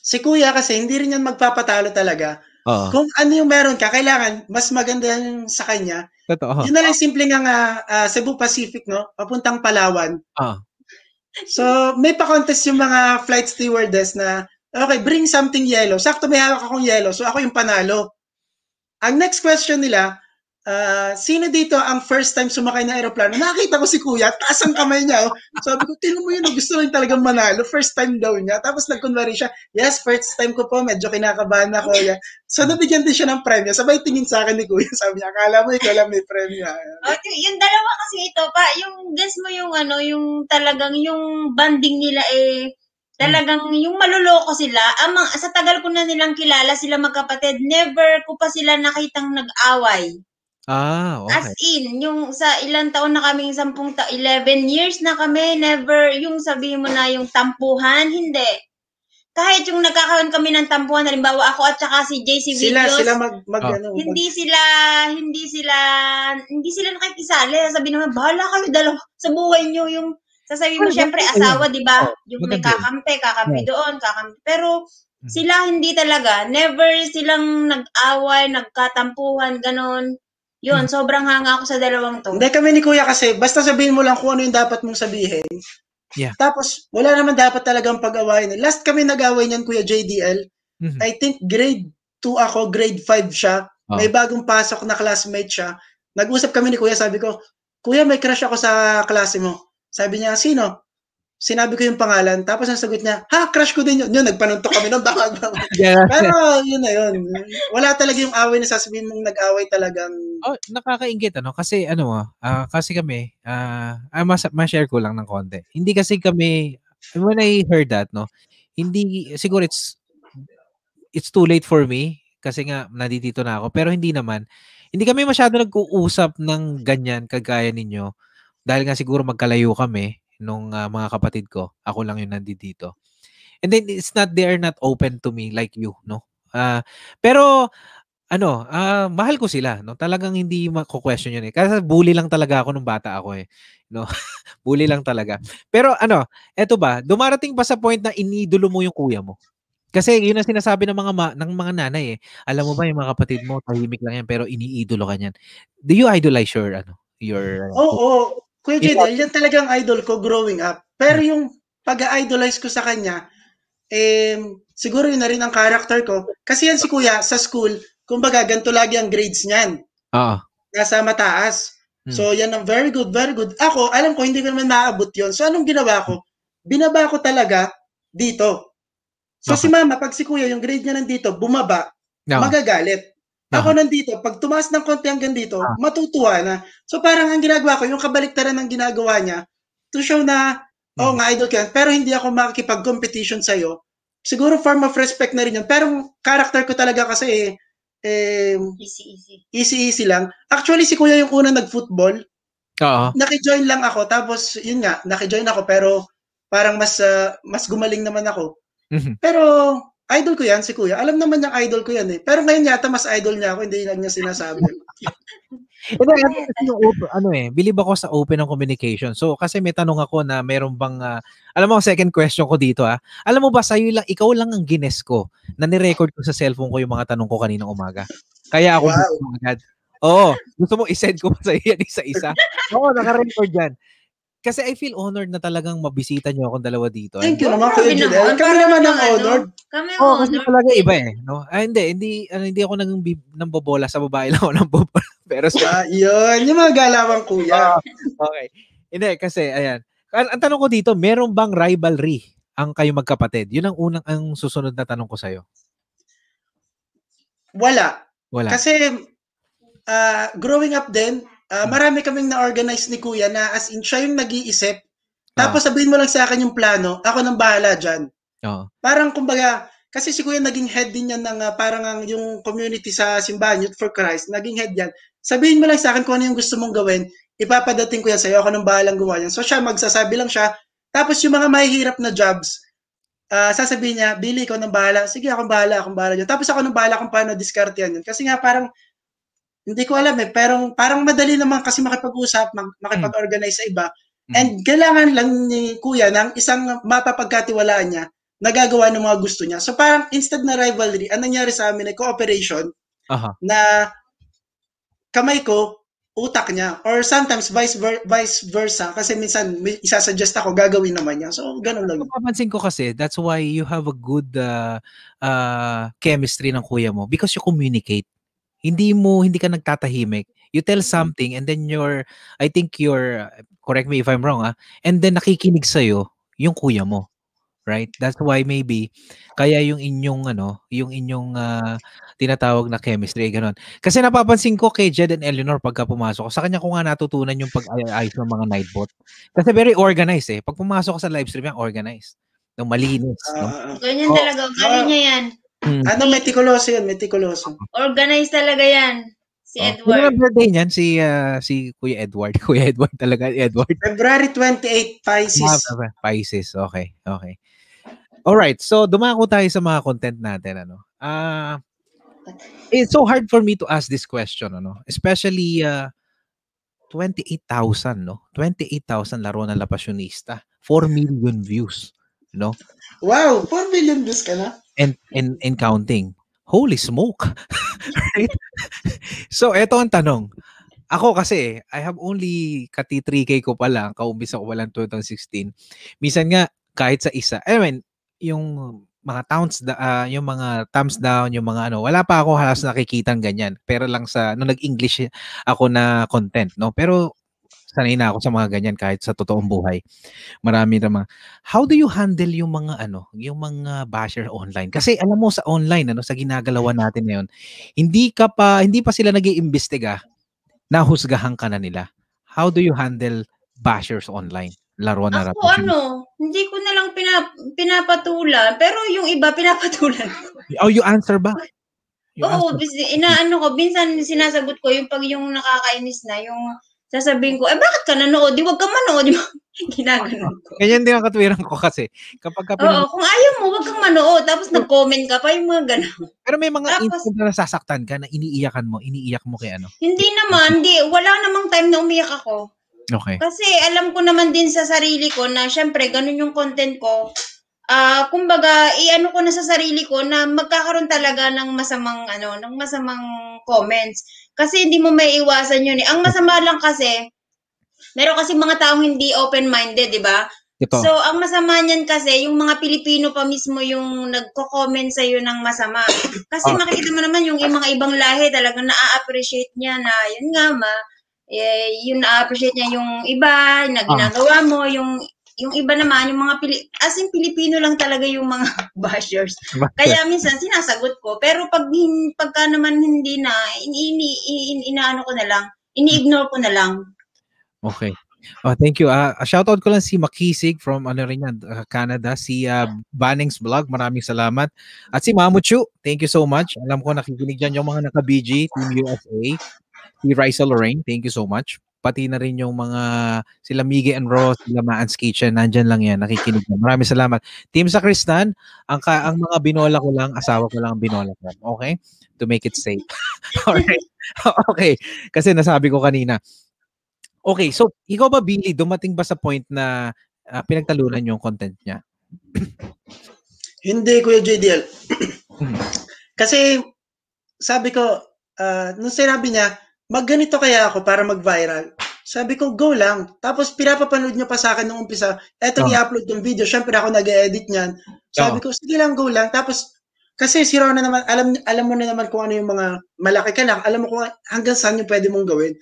Si kuya kasi hindi rin yan magpapatalo talaga. Oo, Kung ano yung meron ka, kailangan mas maganda yung sa kanya. totoo. Yun na lang simple nga nga ah, Cebu Pacific, no? Papuntang Palawan. Oo. So, may pa-contest yung mga flight stewardess na, okay, bring something yellow. Sakto may hawak akong yellow, so ako yung panalo. Ang next question nila, ah, sino dito ang first time sumakay ng aeroplano? Nakita ko si kuya, taas ang kamay niya. Oh. Sabi ko, tinan mo yun, oh, gusto lang talagang manalo. First time daw niya. Tapos nagkunwari siya, yes, first time ko po, medyo kinakabahan ako. Yeah. So, nabigyan din siya ng premyo. Sabay tingin sa akin ni kuya. Sabi niya, akala mo ikaw lang may premyo. Oh, y- yung dalawa kasi ito pa, yung guess mo yung ano, yung talagang yung banding nila eh talagang yung maluloko sila. Amang sa tagal ko na nilang kilala sila magkapatid, never ko pa sila nakitang nag-away. Ah, As okay. in, yung sa ilang taon na kaming 10 ta 11 years na kami, never yung sabihin mo na yung tampuhan, hindi. Kahit yung nagkakaroon kami ng tampuhan, halimbawa ako at saka si JC Sila, Videos, sila mag, mag, Ah. ano, hindi sila hindi sila hindi sila nakikisali sabi naman bahala kayo dalawa sa buhay niyo yung sasabihin mo Oh, syempre yun. asawa di ba Oh, yung may maganda yun. kakampi kakampi doon kakampi pero Mhm. Sila hindi talaga. Never silang nag-away, nagkatampuhan, ganon. Yun, Mhm. sobrang hanga ako sa dalawang to. Hindi kami ni Kuya kasi basta sabihin mo lang kung ano yung dapat mong sabihin. Yeah. Tapos wala naman dapat talagang pag-awayan. Last kami nag-away niyan Kuya JDL. Mhm. I think grade 2 ako, grade 5 siya. Oh. May bagong pasok na classmate siya. Nag-usap kami ni Kuya, sabi ko, Kuya, may crush ako sa klase mo. Sabi niya, sino? Sinabi ko yung pangalan. Tapos ang sagot niya, ha, crush ko din yun. Yun, nagpanuntok kami nun. Baka, Yeah. pero yun na yun. Wala talaga yung away na sasabihin mong nag-away talagang Oh, nakakaingit ano kasi ano ah kasi kami ah ah, mas ma-share ko lang ng konti. Hindi kasi kami when I heard that no, hindi siguro it's it's too late for me kasi nga nandito na ako pero hindi naman hindi kami masyado nag-uusap ng ganyan kagaya ninyo dahil nga siguro magkalayo kami nung ah, mga kapatid ko. Ako lang yung nandito. And then it's not they are not open to me like you, no? Ah, pero ano, ah, mahal ko sila, no? Talagang hindi mako-question yun eh. Kasi bully lang talaga ako nung bata ako eh, no? bully lang talaga. Pero ano, eto ba, dumarating ba sa point na inidolo mo yung kuya mo? Kasi yun ang sinasabi ng mga ma- ng mga nanay eh. Alam mo ba yung mga kapatid mo tahimik lang yan pero iniidolo ka niyan. Do you idolize your ano, your Oo, oh, Kuya Jedel, yan talagang idol ko growing up. Pero yung pag-idolize ko sa kanya, eh, siguro yun na rin ang character ko. Kasi yan si Kuya, sa school, kumbaga, ganito lagi ang grades niyan. Oo. Nasa mataas. Hmm. So, yan ang very good, very good. Ako, alam ko, hindi ko naman maaabot yon So, anong ginawa ko? Binaba ko talaga dito. So, Okay. si mama, pag si kuya, yung grade niya nandito, bumaba, Oo. magagalit. Ako nandito, pag tumaas ng konti hanggang dito, Ah. matutuwa na. So parang ang ginagawa ko, yung kabaliktaran ng ginagawa niya, to show na, oh Hmm. nga idol ka pero hindi ako makikipag-competition sa'yo. Siguro form of respect na rin yun. Pero character ko talaga kasi eh, eh, Easy, easy. easy-easy lang. Actually, si kuya yung unang nag-football. Oo. Nakijoin lang ako. Tapos, yun nga, nakijoin ako. Pero parang mas ah, mas gumaling naman ako. Mhm. Pero idol ko yan, si kuya. Alam naman niyang idol ko yan eh. Pero ngayon yata mas idol niya ako, hindi lang niya sinasabi. Ito, ano, open, ano eh, believe ako sa open ng communication. So, kasi may tanong ako na meron bang, ah, alam mo, second question ko dito ah. Alam mo ba, sa'yo lang, ikaw lang ang gines ko na nirecord ko sa cellphone ko yung mga tanong ko kaninang umaga. Kaya ako Wow. agad. Oo. Gusto mo isend ko pa sa iyo yan isa-isa? Oo, naka-record yan. Kasi I feel honored na talagang mabisita niyo akong dalawa dito. Thank you naman, Kuya Judel. naman. Kami naman ang ano, honored. Kami Oo, kasi honor. talaga iba eh. No? Ah, hindi, hindi, ano, hindi ako nang, nang bobola. Sa babae lang ako nang bobola. Pero sa Ah, yun. Yung mga galawang kuya. Okay. Hindi, kasi, ayan. Ang, ang tanong ko dito, meron bang rivalry ang kayo magkapatid? Yun ang unang, ang susunod na tanong ko sa'yo. Wala. Wala. Kasi, ah, growing up din, Hmm. marami kaming na-organize ni kuya na as in, siya yung nag-iisip. Tapos sabihin mo lang sa akin yung plano, ako nang bahala dyan. Oo. Parang kumbaga, kasi si kuya naging head din yan ng ah, parang ang yung community sa Simbahan Youth for Christ, naging head yan. Sabihin mo lang sa akin kung ano yung gusto mong gawin, ipapadating ko yan sa'yo, ako nang bahalang gumawa yan. So siya, magsasabi lang siya. Tapos yung mga mahihirap na jobs, ah, sasabihin niya, Billy, ikaw nang bahala. Sige, akong bahala, akong bahala dyan. Tapos ako nang bahala kung paano diskartehan yun. Kasi nga parang, hindi ko alam eh, pero parang madali naman kasi makipag-usap, makipag-organize sa iba. Mm. And kailangan lang ni kuya ng isang mapapagkatiwalaan niya nagagawa ng mga gusto niya. So parang instead na rivalry, ang nangyari sa amin ay cooperation Aha. na kamay ko, utak niya. Or sometimes vice, ver- vice versa. Kasi minsan may isasuggest ako, gagawin naman niya. So ganun lang. Napapansin ko kasi, that's why you have a good uh, uh, chemistry ng kuya mo because you communicate. Hindi mo, hindi ka nagtatahimik. You tell something and then you're, I think you're, correct me if I'm wrong ah, and then nakikinig sa'yo yung kuya mo. Right? That's why maybe, kaya yung inyong, ano, yung inyong ah, tinatawag na chemistry, ganun. Kasi napapansin ko kay Jed and Eleanor pagka pumasok ko, sa kanya ko nga natutunan yung pag-ayos ng mga nightbot. Kasi very organized eh. Pag pumasok sa live stream, yan, organized. Ng malinis. no? Ah, Ganyan Oh, talaga. Galing ah. niya yan. Mm. ano, meticuloso yun, meticuloso. Organized talaga yan. Si Oh. Edward. birthday niyan? Si, ah, si Kuya Edward. Kuya Edward talaga. Edward. February 28, Pisces. Ah, Pisces. Okay. Okay. Alright. So, dumako tayo sa mga content natin. Ano? Ah, it's so hard for me to ask this question. Ano? Especially, uh, 28,000, no? 28,000 laro ng La Passionista. 4 million views. No? Wow, 4 million views ka na? And and and counting. Holy smoke. right? So, eto ang tanong. Ako kasi, I have only kati 3K ko pa lang, kaumpisa ko pa lang 2016. Minsan nga, kahit sa isa, I mean, yung mga towns, da, ah, yung mga thumbs down, yung mga ano, wala pa ako halos nakikita ganyan. Pero lang sa, nung nag-English ako na content, no? Pero sanay na ako sa mga ganyan kahit sa totoong buhay. Marami naman. How do you handle yung mga ano, yung mga basher online? Kasi alam mo sa online ano, sa ginagalawan natin ngayon, hindi ka pa hindi pa sila nag-iimbestiga, nahusgahan ka na nila. How do you handle bashers online? Laro na Ako ano, hindi ko na lang pinap- pinapatulan, pero yung iba pinapatulan ko. Oh, you answer ba? You Oo, answer. inaano ko, minsan sinasagot ko yung pag yung nakakainis na, yung sasabihin ko, eh bakit ka nanood? Di wag ka manood. Di ba? Ginaganon ko. Ganyan din ang katwiran ko kasi. Kapag ka Oo, pinag- kung ayaw mo, wag kang manood. Tapos nag-comment ka pa, yung mga gano'n. Pero may mga Tapos- instant na nasasaktan ka na iniiyakan mo, iniiyak mo kay ano. Hindi naman, hindi, wala namang time na umiyak ako. Okay. Kasi alam ko naman din sa sarili ko na syempre ganun yung content ko. Ah, kumbaga, i-ano ko na sa sarili ko na magkakaroon talaga ng masamang ano, ng masamang comments. Kasi hindi mo may iwasan yun. eh. Ang masama lang kasi meron kasi mga taong hindi open-minded, 'di ba? Ito. So, ang masama niyan kasi, yung mga Pilipino pa mismo yung nagko-comment sa ng masama. Kasi Ah. makikita mo naman yung mga ibang lahi talagang na-appreciate niya na, yun nga ma, eh, yun na-appreciate niya yung iba, na ginagawa mo, yung yung iba naman, yung mga Pili- as in Pilipino lang talaga yung mga bashers. Kaya minsan sinasagot ko, pero pag hin- pagka naman hindi na, ini, ini- inaano ko na lang, ini-ignore ko na lang. Okay. Oh, thank you. Ah, uh, shoutout ko lang si Makisig from ano rin yan, uh, Canada, si uh, Bannings Vlog. Maraming salamat. At si Mamuchu, thank you so much. Alam ko nakikinig dyan yung mga naka-BG, Team USA, si Raisa Lorraine, thank you so much. Pati na rin yung mga sila Miggy and Ross, sila Maan's Kitchen, nandyan lang yan, nakikinig yan. Maraming salamat. Team sa Kristan, ang, ka, ang mga binola ko lang, asawa ko lang ang binola ko. Okay? To make it safe. Alright. okay. Kasi nasabi ko kanina, Okay, so ikaw ba Billy, dumating ba sa point na uh, pinagtalunan yung content niya? Hindi, Kuya JDL. Hmm. Kasi, sabi ko, uh, nung sinabi niya, magganito kaya ako para mag-viral. Sabi ko, go lang. Tapos, pinapapanood niya pa sa akin nung umpisa, eto Oh. i-upload yung video. Syempre, ako nag-edit niyan. Sabi Oh. ko, sige lang, go lang. Tapos, kasi si Rona naman, alam, alam mo na naman kung ano yung mga malaki ka na. Alam mo kung hanggang saan yung pwede mong gawin.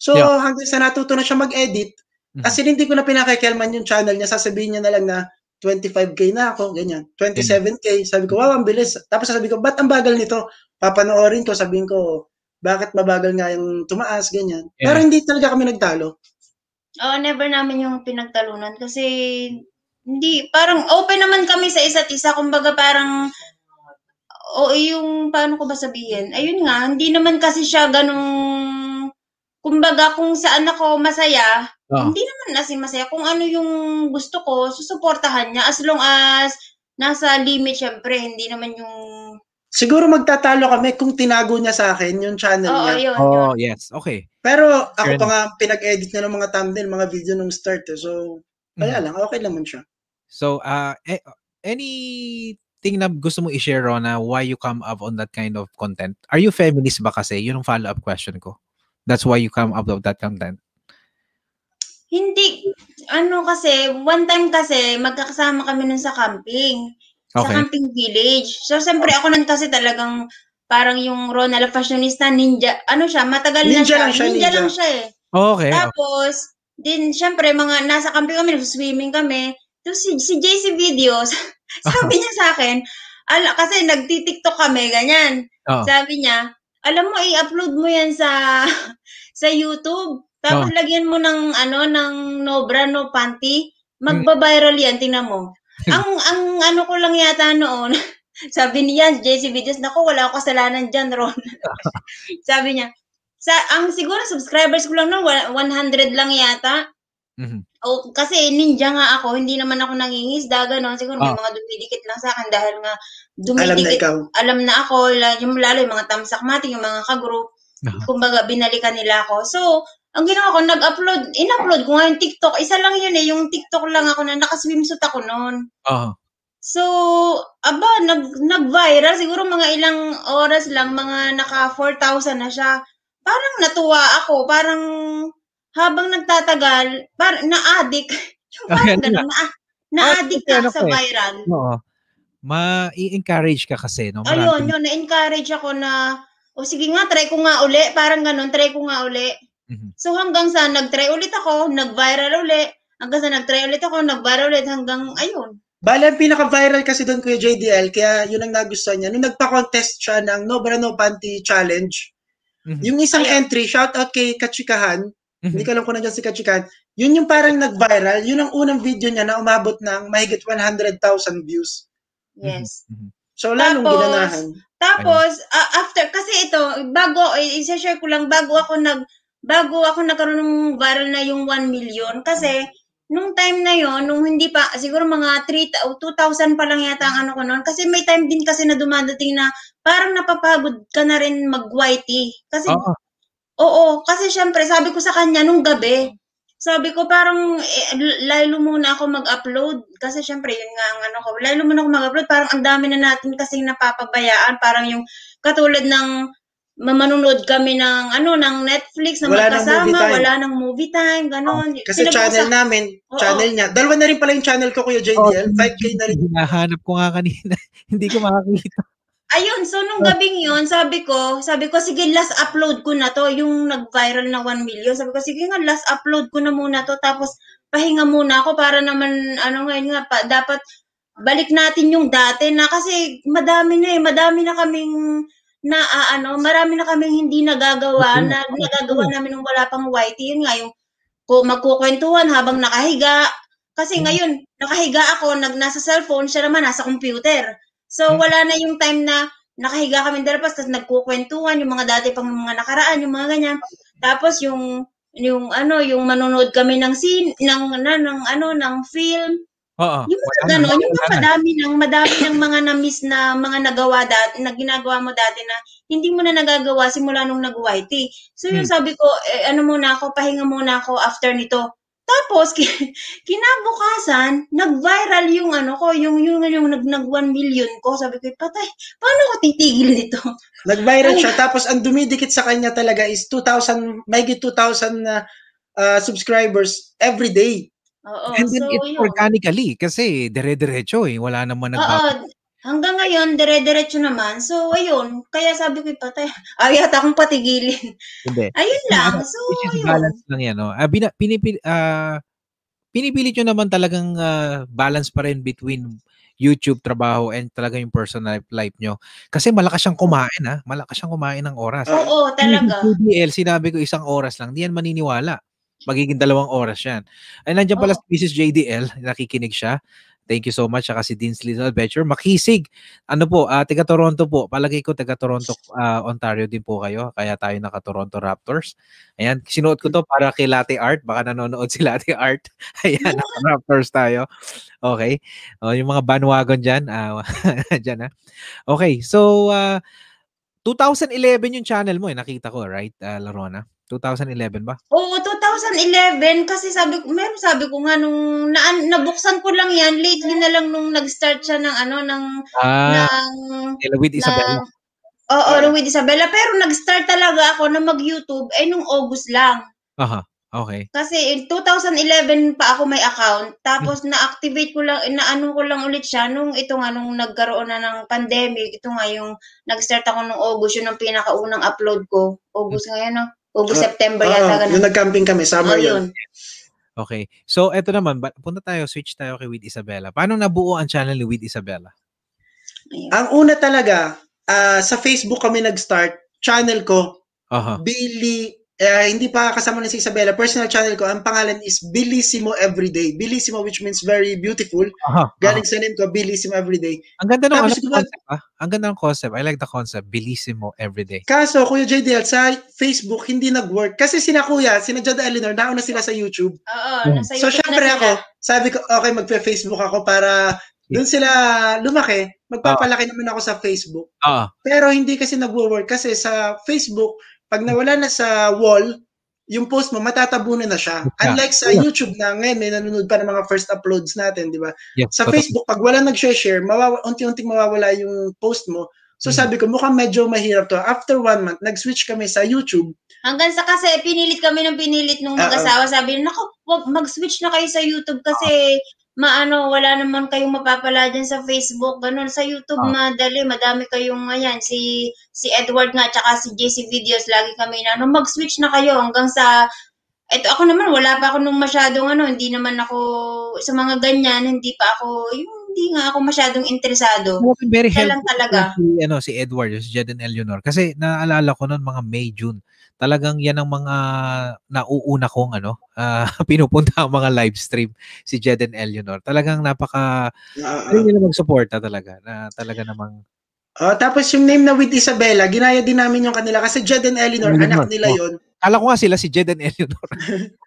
So, Yeah. hanggang sa natuto na siya mag-edit, Mhm. kasi hindi ko na pinakikelman yung channel niya. Sasabihin niya na lang na 25k na ako, ganyan. 27k. Sabi ko, wow, ang bilis. Tapos sabi ko, ba't ang bagal nito? Papanoorin ko, sabihin ko, bakit mabagal nga yung tumaas, ganyan. Yeah. Pero hindi talaga kami nagtalo. Oo, never namin yung pinagtalunan kasi hindi, parang open naman kami sa isa't isa. Kumbaga parang, o yung, paano ko ba sabihin? Ayun nga, hindi naman kasi siya ganung, kumbaga kung saan ako masaya, Oh. hindi naman kasi masaya. Kung ano yung gusto ko, susuportahan niya as long as nasa limit syempre, hindi naman yung, Siguro magtatalo kami kung tinago niya sa akin yung channel oo, niya. yun, yun. Oh, yes. Okay. Pero ako Fair pa nga pinag-edit niya ng mga thumbnail, mga video nung start. Eh. So, kaya Mhm. lang, okay naman siya. So, uh, eh, anything na gusto mo i-share, Rona, why you come up on that kind of content? Are you feminist ba kasi? Yun ang follow-up question ko. That's why you come up with that content. Hindi, ano kasi, one time kasi, magkakasama kami nun sa camping. Sa Okay. camping village. So, siyempre, ako nun kasi talagang, parang yung Ronald Fashionista, ninja, ano siya, matagal na Ninja siya. lang siya, ninja, ninja. lang siya eh. Okay. Tapos, din, syempre, mga nasa camping kami, swimming kami. Tapos si, si JC Videos, sabi niya sa akin, ala, kasi nagtitiktok kami, ganyan. Oh. Sabi niya, alam mo, i-upload mo yan sa sa YouTube. Tapos Oh. lagyan mo ng, ano, ng no bra, no panty. Magba-viral yan, tingnan mo. Ang, ang ano ko lang yata noon, sabi niya, JC Videos, naku, wala akong kasalanan dyan, Ron. sabi niya, sa ang siguro subscribers ko lang no 100 lang yata. Mhm. O kasi ninja nga ako, hindi naman ako nangingisda gano'n. Siguro may Ah. mga dumidikit lang sa akin dahil nga Alam na dumidikit. ikaw. Alam na ako, yung lalo yung mga tamsak mating, yung mga kagroup. Aha. Kumbaga binalikan nila ako. So, ang ginawa ko, nag-upload, in-upload ko nga yung TikTok. Isa lang yun eh, yung TikTok lang ako na nakaswimsuit ako noon. Oh. So, aba, nag, nag-viral. Siguro mga ilang oras lang, mga naka 4,000 na siya. Parang natuwa ako. Parang habang nagtatagal, parang na-addict. Yung parang Ganun na, na-addict ano ka sa eh. viral. Oo. Ma-encourage ka kasi, no? Ayun, yun, na-encourage ako na, o sige nga, try ko nga uli. Parang ganun, try ko nga uli. Mhm. So hanggang sa nag-try ulit ako, nag-viral uli. Hanggang sa nag-try ulit ako, nag-viral ulit hanggang, ayun. Bale, ang pinaka-viral kasi doon, Kuya JDL, kaya yun ang nagustuhan niya. Nung nagpa-contest siya ng No Bra No Panty Challenge, Mhm. yung isang Ayun. entry, shout out kay Kachikahan, Mhm. hindi ko alam kung nandiyan si Kachikahan, yun yung parang nag-viral, yun ang unang video niya na umabot ng mahigit 100,000 views. Yes. Mhm. So, lalong Tapos, ginanahan. Tapos, ah, after, kasi ito, bago, i- i-share ko lang, bago ako nag, bago ako nagkaroon ng viral na yung 1 million, kasi, nung time na yon nung hindi pa, siguro mga 3, o 2,000 pa lang yata ang ano ko noon, kasi may time din kasi na dumadating na, parang napapagod ka na rin mag-YT. Kasi, Oo. oo, kasi syempre, sabi ko sa kanya nung gabi, sabi ko parang eh, lalo muna ako mag-upload kasi syempre yun nga ang ano ko lalo muna ako mag-upload parang ang dami na natin kasing napapabayaan parang yung katulad ng mamanunod kami ng ano ng Netflix na Wala nang magkasama movie time. wala nang movie time ganon Kasi Sinabi ko channel sa- namin, Oo. channel niya. Dalawa na rin pala yung channel ko, Kuya JDL. 5K na rin. Hinahanap ko nga kanina. Hindi ko makakita. Ayun, so nung gabing yun, sabi ko, sabi ko, sige, last upload ko na to, yung nag-viral na 1 million. Sabi ko, sige nga, last upload ko na muna to, tapos pahinga muna ako para naman, ano ngayon nga, pa, dapat balik natin yung dati na kasi madami na eh, madami na kaming na ah, ano, marami na kaming hindi nagagawa, na nagagawa namin nung wala pang YT. Yun nga, yung ko magkukwentuhan habang nakahiga. Kasi ngayon, nakahiga ako, nag, nasa cellphone, siya naman nasa computer. So, Hmm. wala na yung time na nakahiga kami dalapas, tapos nagkukwentuhan, yung mga dati pang mga nakaraan, yung mga ganyan. Tapos yung yung ano, yung manonood kami ng scene, ng, na, ng ano, ng film. Oo. Yung mga gano'n, yung mga madami ng, madami ng mga na-miss na mga nagawa dati, na ginagawa mo dati na hindi mo na nagagawa simula nung nag-YT. So yung Hmm. sabi ko, eh, ano muna ako, pahinga muna ako after nito. Tapos, ki- kinabukasan, nag-viral yung ano ko, yung, yung, yung, nag, nag 1 million ko. Sabi ko, patay, paano ko titigil nito? Nag-viral siya. Tapos, ang dumidikit sa kanya talaga is 2,000, mahigit 2,000 na uh, subscribers every day. Oo, And then so it's yun. organically kasi dire-diretso eh. Wala naman Oo, nagbabago. hanggang ngayon, dire-diretso naman. So, ayun, kaya sabi ko, patay, ayaw yata akong patigilin. Hindi. Ayun lang. So, Which is ayun. balance lang yan. No? Ah, bina, pinipili, ah, pinipilit nyo naman talagang ah, balance pa rin between YouTube, trabaho, and talaga yung personal life nyo. Kasi malakas siyang kumain, ha? Malakas siyang kumain ng oras. Oo, talaga. Yung sinabi ko isang oras lang, di yan maniniwala. Magiging dalawang oras yan. Ay, nandiyan pala Oo. si Mrs. JDL, nakikinig siya. Thank you so much. Saka si Dean Little Adventure. Makisig. Ano po, ah, taga Toronto po. Palagay ko taga Toronto, ah, Ontario din po kayo. Kaya tayo naka Toronto Raptors. Ayan, sinuot ko to para kay Latte Art. Baka nanonood si Latte Art. Ayan, naka Raptors tayo. Okay. O, yung mga bandwagon dyan. ah dyan, ha. Okay, so, ah, 2011 yung channel mo eh. Nakita ko, right, ah, Larona? 2011 ba? Oo, 2011 kasi sabi ko, meron sabi ko nga nung na, nabuksan ko lang yan lately na lang nung nag-start siya ng ano ng Ah, ng with Isabella. ng Oo, uh, with Isabella. Pero nag-start talaga ako na mag-YouTube ay nung August lang. Aha. Okay. Kasi in 2011 pa ako may account. Tapos na-activate ko lang, na-ano ko lang ulit siya nung ito nga, nung nagkaroon na ng pandemic. Ito nga yung nag-start ako nung August. Yun ang pinakaunang upload ko. August ngayon, no? August, Ah, September Oo, yata. nung Ganun. nag-camping kami, summer Oh, yun. Okay. So, eto naman, punta tayo, switch tayo kay with Isabella. Paano nabuo ang channel ni with Isabella? Ayun. Ang una talaga, ah, sa Facebook kami nag-start, channel ko, Aha. Billy, eh, hindi pa kasama na si Isabella, personal channel ko, ang pangalan is Bellissimo Everyday. Bellissimo which means very beautiful. Aha. aha. Galing sa name ko, Bellissimo Everyday. Ang ganda ng ano, concept, ah. Ang ganda ng concept. I like the concept. Bellissimo everyday. Kaso, Kuya JDL, sa Facebook, hindi nag-work. Kasi sina Kuya, sina Jada Eleanor, nauna sila sa YouTube. Oo, Hmm. nasa So, YouTube syempre na sila. ako, sabi ko, okay, magpe-Facebook ako para doon sila lumaki. Magpapalaki naman ako sa Facebook. Ah. Pero hindi kasi nagwo-work kasi sa Facebook, pag nawala na sa wall, yung post mo, matatabunan na siya. Yeah. Unlike sa Yeah. YouTube na ngayon, may nanonood pa ng mga first uploads natin, di ba? Yes, Sa. Facebook, pag wala nag-share, mawawa, unti-unting mawawala yung post mo. So Mhm. sabi ko, mukhang medyo mahirap to. After one month, nag-switch kami sa YouTube. Hanggang sa kasi pinilit kami ng pinilit nung Oo. mag-asawa. Sabi naku, wag mag-switch na kayo sa YouTube kasi maano, wala naman kayong mapapala dyan sa Facebook. Ganun, sa YouTube Oo. madali, madami kayong, ayan, si si Edward nga, tsaka si JC Videos, lagi kami na, ano, mag-switch na kayo hanggang sa, eto ako naman, wala pa ako nung masyadong ano, hindi naman ako, sa mga ganyan, hindi pa ako, yung hindi nga ako masyadong interesado. Well, very helpful talaga. Si, ano, si Edward, si Jeden Eleanor. Kasi naalala ko noon mga May, June. Talagang yan ang mga nauuna kong ano, ah, pinupunta ang mga live stream si Jeden Eleanor. Talagang napaka Uh, uh, nila magsuporta talaga na talaga namang Oh, tapos yung name na with Isabella, ginaya din namin yung kanila kasi Jed and Eleanor, Eleanor, anak nila oh. yon. Kala ko nga sila si Jeden Eleanor.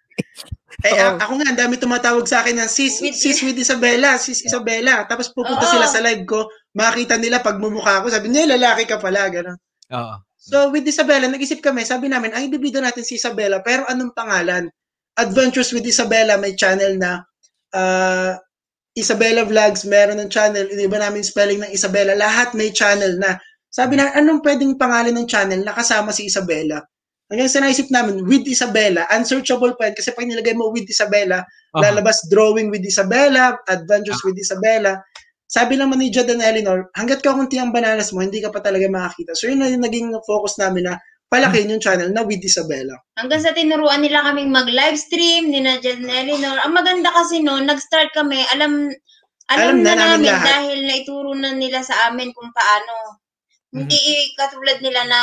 Eh, a- ako nga, ang dami tumatawag sa akin ng sis, With- sis with Isabella, sis Isabella. Tapos pupunta Oo. sila sa live ko, makita nila pag mumukha ako, sabi niya, lalaki ka pala, gano'n. Oo. So, with Isabella, nag-isip kami, sabi namin, ay, ibibida natin si Isabella, pero anong pangalan? Adventures with Isabella, may channel na ah, Isabella Vlogs, meron ng channel, iniba namin spelling ng Isabella, lahat may channel na. Sabi na, anong pwedeng pangalan ng channel na kasama si Isabella? Hanggang sa naisip namin, with Isabella, unsearchable pa yan, kasi pag nilagay mo with Isabella, Aha. lalabas drawing with Isabella, adventures with Isabella. Sabi naman ni Jed and Eleanor, hanggat kakunti ang bananas mo, hindi ka pa talaga makakita. So yun na yung naging focus namin na palakin yung channel na with Isabella. Hanggang sa tinuruan nila kaming mag-livestream, ni na Jen Eleanor. Ang maganda kasi noon, nag-start kami, alam Alam alam, na na, namin namin lahat. dahil naituro na nila sa amin kung paano. Hindi Mm-hmm. katulad nila na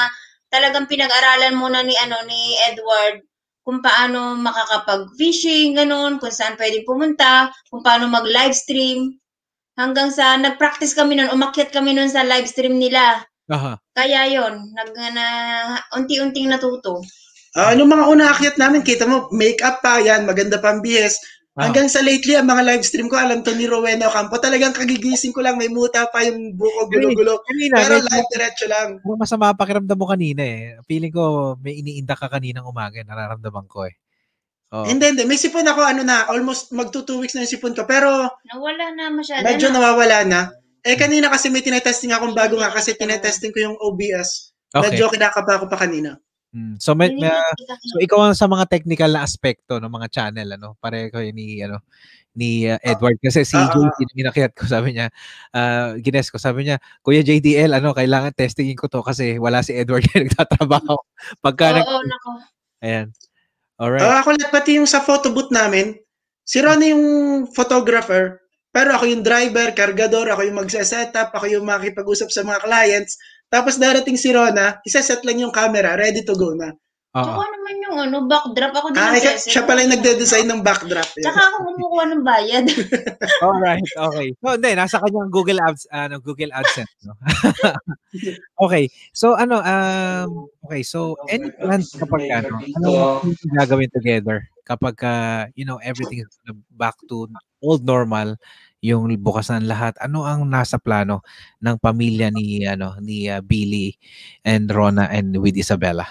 talagang pinag-aralan muna ni ano ni Edward kung paano makakapag-fishing, ganun, kung saan pwedeng pumunta, kung paano mag-livestream. Hanggang sa nag-practice kami noon, umakyat kami noon sa livestream nila. Aha. Kaya yon nag na, unti-unting natuto. Ah, nung mga una akyat namin, kita mo, make-up pa yan, maganda pang bihis. Ah. Hanggang sa lately, ang mga live stream ko, alam to ni Rowena Ocampo, talagang kagigising ko lang, may muta pa yung buko gulo-gulo. Kanina, Pero medyo- live diretso lang. Ang masama pakiramdam mo kanina eh. Feeling ko may iniinda ka kaninang umaga. Nararamdaman ko eh. Oo. Hindi, hindi. May sipon ako, ano na, almost magto two weeks na yung sipon ko. Pero Nawala na masyado medyo na. nawawala na. Eh, kanina kasi may tinetesting akong bago nga kasi tinetesting ko yung OBS. Okay. Medyo kinakapa ko pa kanina. Mm. So, may, may- so ikaw ang sa mga technical na aspekto ng mga channel ano pareho kayo ni ano ni uh, Edward kasi si Ah, ah, JD inakyat ko sabi niya uh, gines ko sabi niya Kuya JDL ano kailangan testingin ko to kasi wala si Edward na nagtatrabaho pagka nag- Oo, nako. ayan alright Ah, ako lahat pati yung sa photo booth namin, si Ronnie yung photographer, pero ako yung driver, kargador, ako yung magse-setup, ako yung makikipag-usap sa mga clients. Tapos darating si Rona, isa-set lang yung camera, ready to go na. Oo. Tsaka naman yung ano, backdrop ako din Ah, ang ika- session. siya pala yung nagde-design ng backdrop. eh. Tsaka ako kumukuha ng bayad. Alright, okay. So, hindi, nasa kanyang Google Ads, ano, Google AdSense, no? okay. So, ano, um, okay, so, any plans kapag, ano, ano yung gagawin together kapag, uh, you know, everything is back to old normal, yung bukas ng lahat, ano ang nasa plano ng pamilya ni, ano, ni uh, Billy and Rona and with Isabella?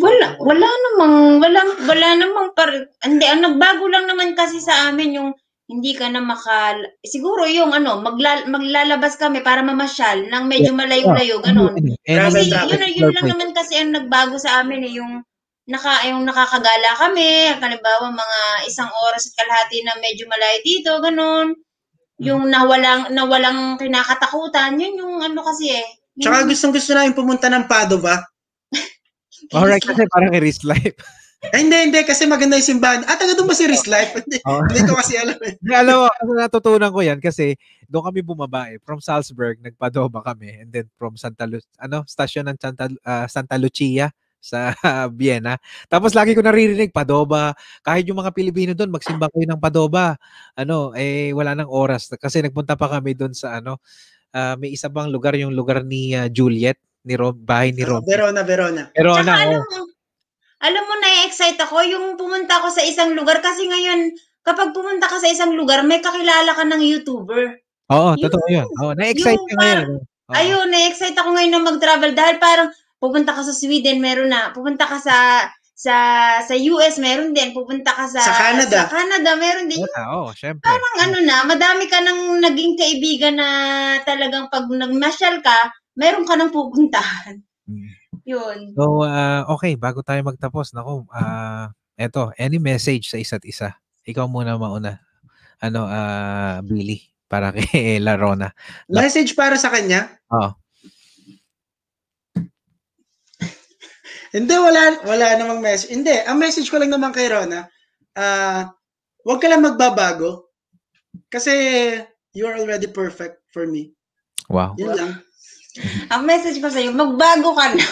Wala, wala namang, wala, wala namang par, hindi, ang nagbago lang naman kasi sa amin yung hindi ka na makal, siguro yung ano, magla, maglalabas kami para mamasyal ng medyo malayo-layo, ganun. Any- Travel, Kasi yun, yun lang naman kasi ang nagbago sa amin eh, yung naka yung nakakagala kami, halimbawa mga isang oras at kalahati na medyo malayo dito, ganun. Yung nawalang nawalang kinakatakutan, yun yung ano kasi eh. Yung- Tsaka gustong gusto namin pumunta ng Padova. Alright, kasi parang i-risk life. Eh, hindi, hindi, kasi maganda yung simbahan. Ah, taga doon ba si Risk Life? Hindi, Oh. hindi ko kasi alam eh. Alam mo, kasi natutunan ko yan kasi doon kami bumaba eh. From Salzburg, nagpadoba kami. And then from Santa Lu ano, stasyon ng Santa, ah, Santa Lucia sa Vienna. Tapos lagi ko naririnig, padoba. Kahit yung mga Pilipino doon, magsimba kayo ng padoba. Ano, eh, wala nang oras. Kasi nagpunta pa kami doon sa ano, ah, may isa bang lugar, yung lugar ni ah, Juliet, ni Rom, bahay ni Ah, Rom. Verona, Verona. Pero Tsaka na, alam oh, mo, alam mo, na-excite ako yung pumunta ako sa isang lugar kasi ngayon, kapag pumunta ka sa isang lugar, may kakilala ka ng YouTuber. oo, yung- totoo yun. Oh, na-excite yung ka ngayon. ano? Oo. Ayun, na-excite ako ngayon na mag-travel dahil parang pupunta ka sa Sweden, meron na. Pupunta ka sa sa sa US meron din pupunta ka sa Sa Canada. sa Canada meron din Yeah, oh, syempre. parang ano na madami ka nang naging kaibigan na talagang pag nagmasyal ka meron ka nang pupuntahan Mm. yun So, ah, okay, bago tayo magtapos, nako, ah, eto, any message sa isa't isa? Ikaw muna mauna. Ano, ah, Billy, para kay Larona. Message para sa kanya? Oo. Hindi, wala, wala namang message. Hindi, ang message ko lang naman kay Rona, ah, huwag ka lang magbabago. Kasi you're already perfect for me. Wow. Yun lang. Ang message ko sa iyo magbago ka na.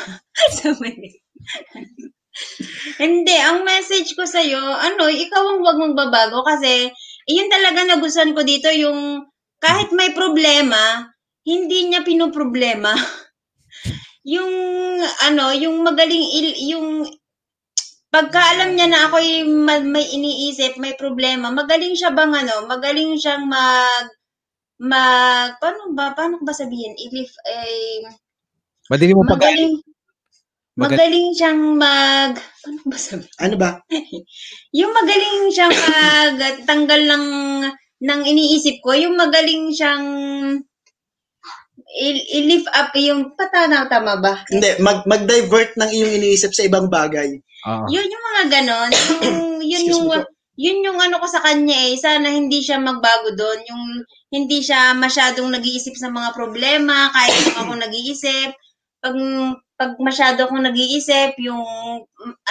Hindi, ang message ko sa iyo, ano, ikaw ang wag magbabago kasi iyon talaga nagustuhan ko dito yung kahit may problema, hindi niya pinoproblema. yung ano, yung magaling il- yung pagkaalam niya na ako may, may iniisip, may problema, magaling siya bang ano, magaling siyang mag mag paano ba paano ba sabihin? If eh, Madali mo pag magaling Magal- magaling siyang mag paano ba sabihin? Ano ba? Yung magaling siyang mag tanggal ng ng iniisip ko, yung magaling siyang i-lift up yung patana tama ba? Hindi, mag, mag-divert ng iyong iniisip sa ibang bagay. Oo. Yun yung mga ganon. Yung, yun Excuse yung, me. Yun yung ano ko sa kanya eh. Sana hindi siya magbago doon. Yung hindi siya masyadong nag-iisip sa mga problema, kahit kung ako nag-iisip. Pag, pag masyado akong nag-iisip, yung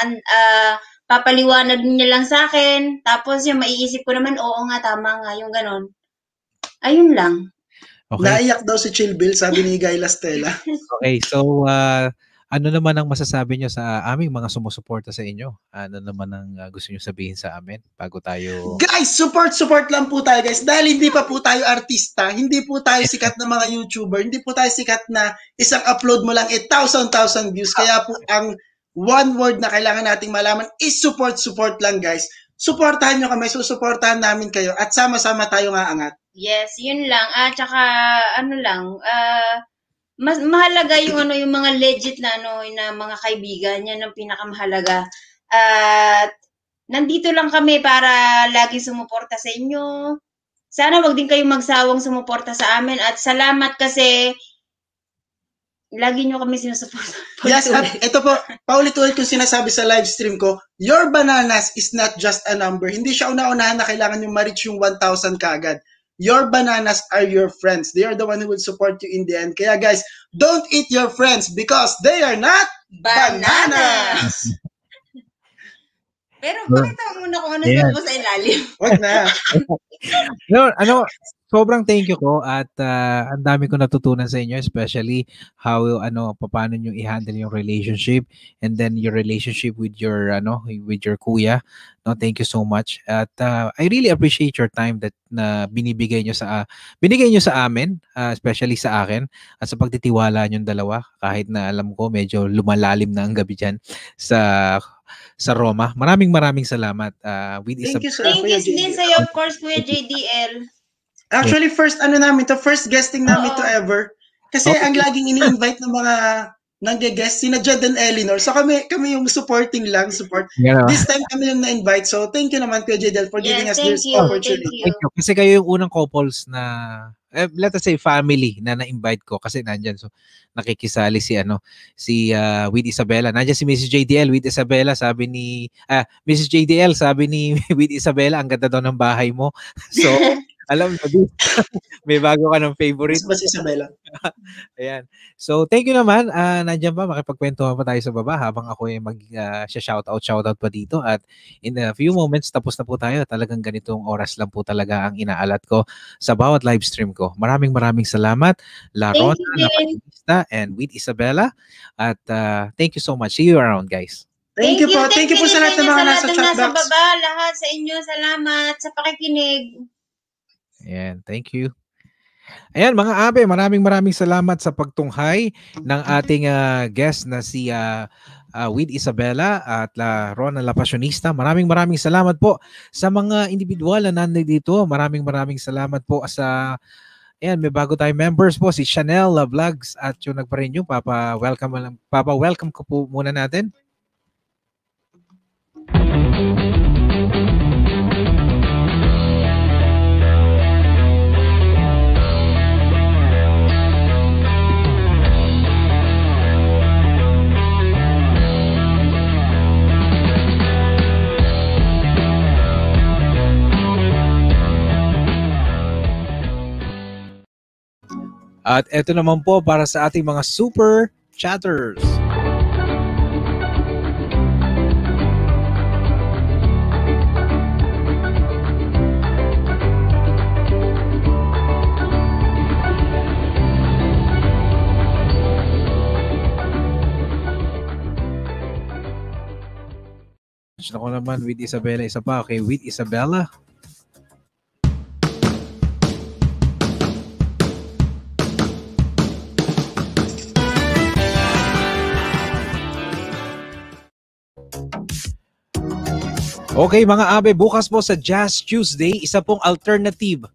an- ah, papaliwanag niya lang sa akin. Tapos yung maiisip ko naman, oo nga, tama nga, yung ganon. Ayun lang. Okay. Naiyak daw si Chill Bill, sabi ni Guy Lastela. Okay, so ah, ano naman ang masasabi nyo sa aming mga sumusuporta sa inyo? Ano naman ang ah, gusto nyo sabihin sa amin bago tayo... Guys, support, support lang po tayo guys. Dahil hindi pa po tayo artista, hindi po tayo sikat na mga YouTuber, hindi po tayo sikat na isang upload mo lang eh, thousand, thousand views. Kaya po ang one word na kailangan nating malaman is support, support lang guys. Suportahan nyo kami, susuportahan namin kayo at sama-sama tayo nga angat. Yes, yun lang. At saka ano lang, ah mas mahalaga yung ano yung mga legit na ano na mga kaibigan, yan ang pinakamahalaga. At nandito lang kami para lagi sumuporta sa inyo. Sana wag din kayong magsawang sumuporta sa amin at salamat kasi lagi nyo kami sinusuporta. Yes, at ito po, paulit-ulit kong sinasabi sa live stream ko, your bananas is not just a number. Hindi siya una-unahan na kailangan yung ma-reach yung 1,000 kaagad. Your bananas are your friends. They are the one who will support you in the end. Kaya guys, don't eat your friends because they are not bananas. Pero pakita mo muna kung ano Yeah. yeah. sa ilalim. Wag na. No, ano, sobrang thank you ko at ah, ang dami ko natutunan sa inyo especially how ano paano niyo i-handle yung relationship and then your relationship with your ano with your kuya. No, thank you so much. At ah, I really appreciate your time that na binibigay niyo sa ah, binigay niyo sa amin, ah, especially sa akin at sa pagtitiwala niyo dalawa kahit na alam ko medyo lumalalim na ang gabi diyan sa sa Roma. Maraming maraming salamat ah, with Thank you, sir. Thank you din sa'yo, of course, Kuya JDL. Actually, first ano namin to, first guesting namin to ever. Kasi Okay. ang laging ini-invite ng mga nag-guest, sina Jed and Eleanor. So kami, kami yung supporting lang, support. Yeah. This time kami yung na-invite. So thank you naman, Kuya Jedel, for giving Yes, us thank this you, thank opportunity. you. Thank you. Kasi kayo yung unang couples na, eh, let us say family na na-invite ko kasi nandyan. So, nakikisali si ano, si uh, with Isabella. Nandyan si Mrs. JDL with Isabella. Sabi ni, ah, Mrs. JDL, sabi ni with Isabella, ang ganda daw ng bahay mo. So, alam mo, di- may bago ka ng favorite. Mas mas Isabella. Ayan. So, thank you naman. Uh, nandiyan pa, makipagkwentuhan pa tayo sa baba habang ako ay mag uh, shoutout shoutout pa dito. At in a few moments, tapos na po tayo. Talagang ganitong oras lang po talaga ang inaalat ko sa bawat live stream ko. Maraming maraming salamat. La Thank Rona, you La din. Patinista, and with Isabella. At uh, thank you so much. See you around, guys. Thank, you po. Thank you po sa lahat ng mga sa nasa chat box. baba, lahat sa inyo, salamat sa pakikinig. Ayan, thank you. Ayan mga abe, maraming maraming salamat sa pagtunghay ng ating ah, guest na si ah, ah, With Isabella at La Rona La Passionista. Maraming maraming salamat po sa mga individual na nandito. Maraming maraming salamat po sa Ayan, may bago tayong members po si Chanel La Vlogs at yung nagpa-renew. Papa welcome papa welcome ko po muna natin. At eto naman po para sa ating mga super chatters. Ako naman with Isabella, isa pa. Okay, with Isabella. Okay mga abe, bukas po sa Jazz Tuesday, isa pong alternative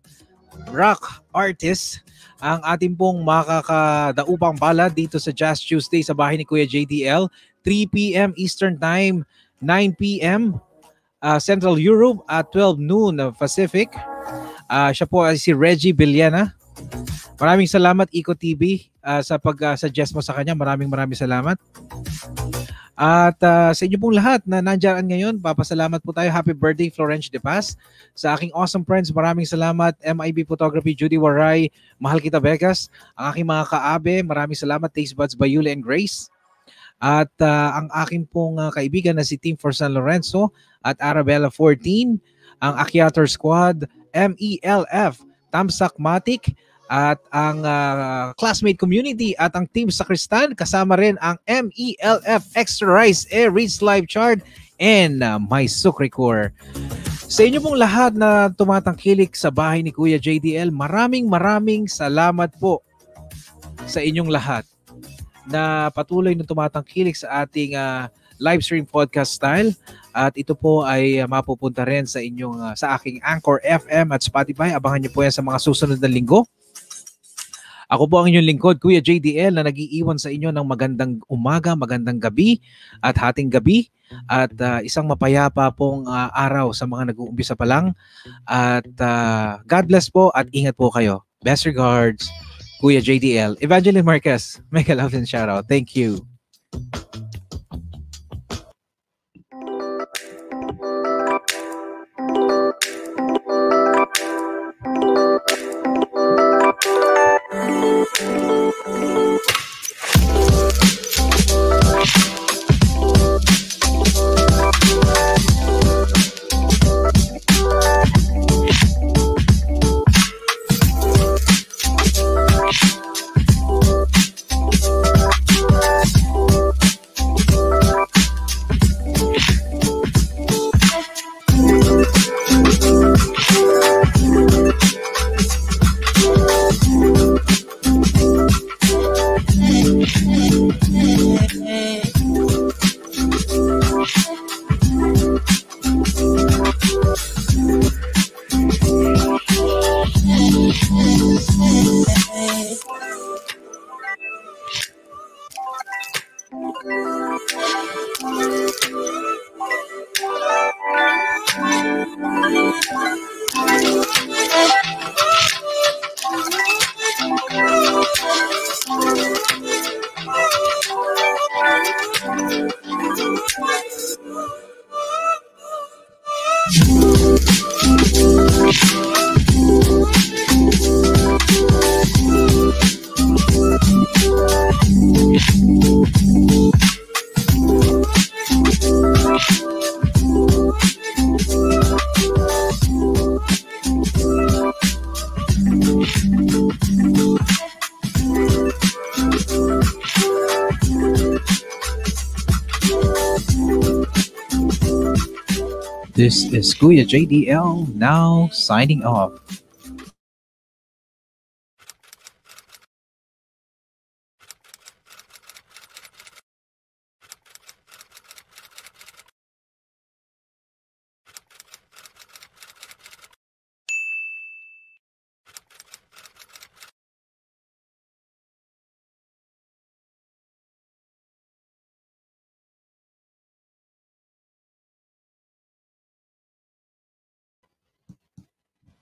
rock artist ang ating pong makakadaupang bala dito sa Jazz Tuesday sa bahay ni Kuya JDL. 3 p.m. Eastern Time, 9 p.m. uh, Central Europe at 12 noon uh, Pacific. Uh, siya po ay si Reggie Villana. Maraming salamat Eco TV uh, sa pag-suggest mo sa kanya. Maraming maraming salamat. At uh, sa inyo pong lahat na nandiyan ngayon, papasalamat po tayo. Happy birthday, Florence De Paz. Sa aking awesome friends, maraming salamat. MIB Photography, Judy Waray, Mahal Kita Vegas. Ang aking mga kaabe, maraming salamat. Taste Buds by Yuli and Grace. At uh, ang aking pong uh, kaibigan na si Team for San Lorenzo at Arabella 14, ang Akiator Squad, MELF, Tamsak Matic, at ang uh, classmate community at ang team sa Kristan kasama rin ang MELF Extra Rice Air Reach Live Chart and uh, My Sucricore. Sa inyo pong lahat na tumatangkilik sa bahay ni Kuya JDL, maraming maraming salamat po sa inyong lahat na patuloy na tumatangkilik sa ating uh, live stream podcast style at ito po ay mapupunta rin sa inyong uh, sa aking Anchor FM at Spotify. Abangan niyo po yan sa mga susunod na linggo. Ako po ang inyong lingkod, Kuya JDL, na nag-iiwan sa inyo ng magandang umaga, magandang gabi at hating gabi at uh, isang mapayapa pong uh, araw sa mga nag-uumpisa pa lang. At uh, God bless po at ingat po kayo. Best regards, Kuya JDL. Evangeline Marquez, make a love and shout out. Thank you. Is Kuya JDL now signing off.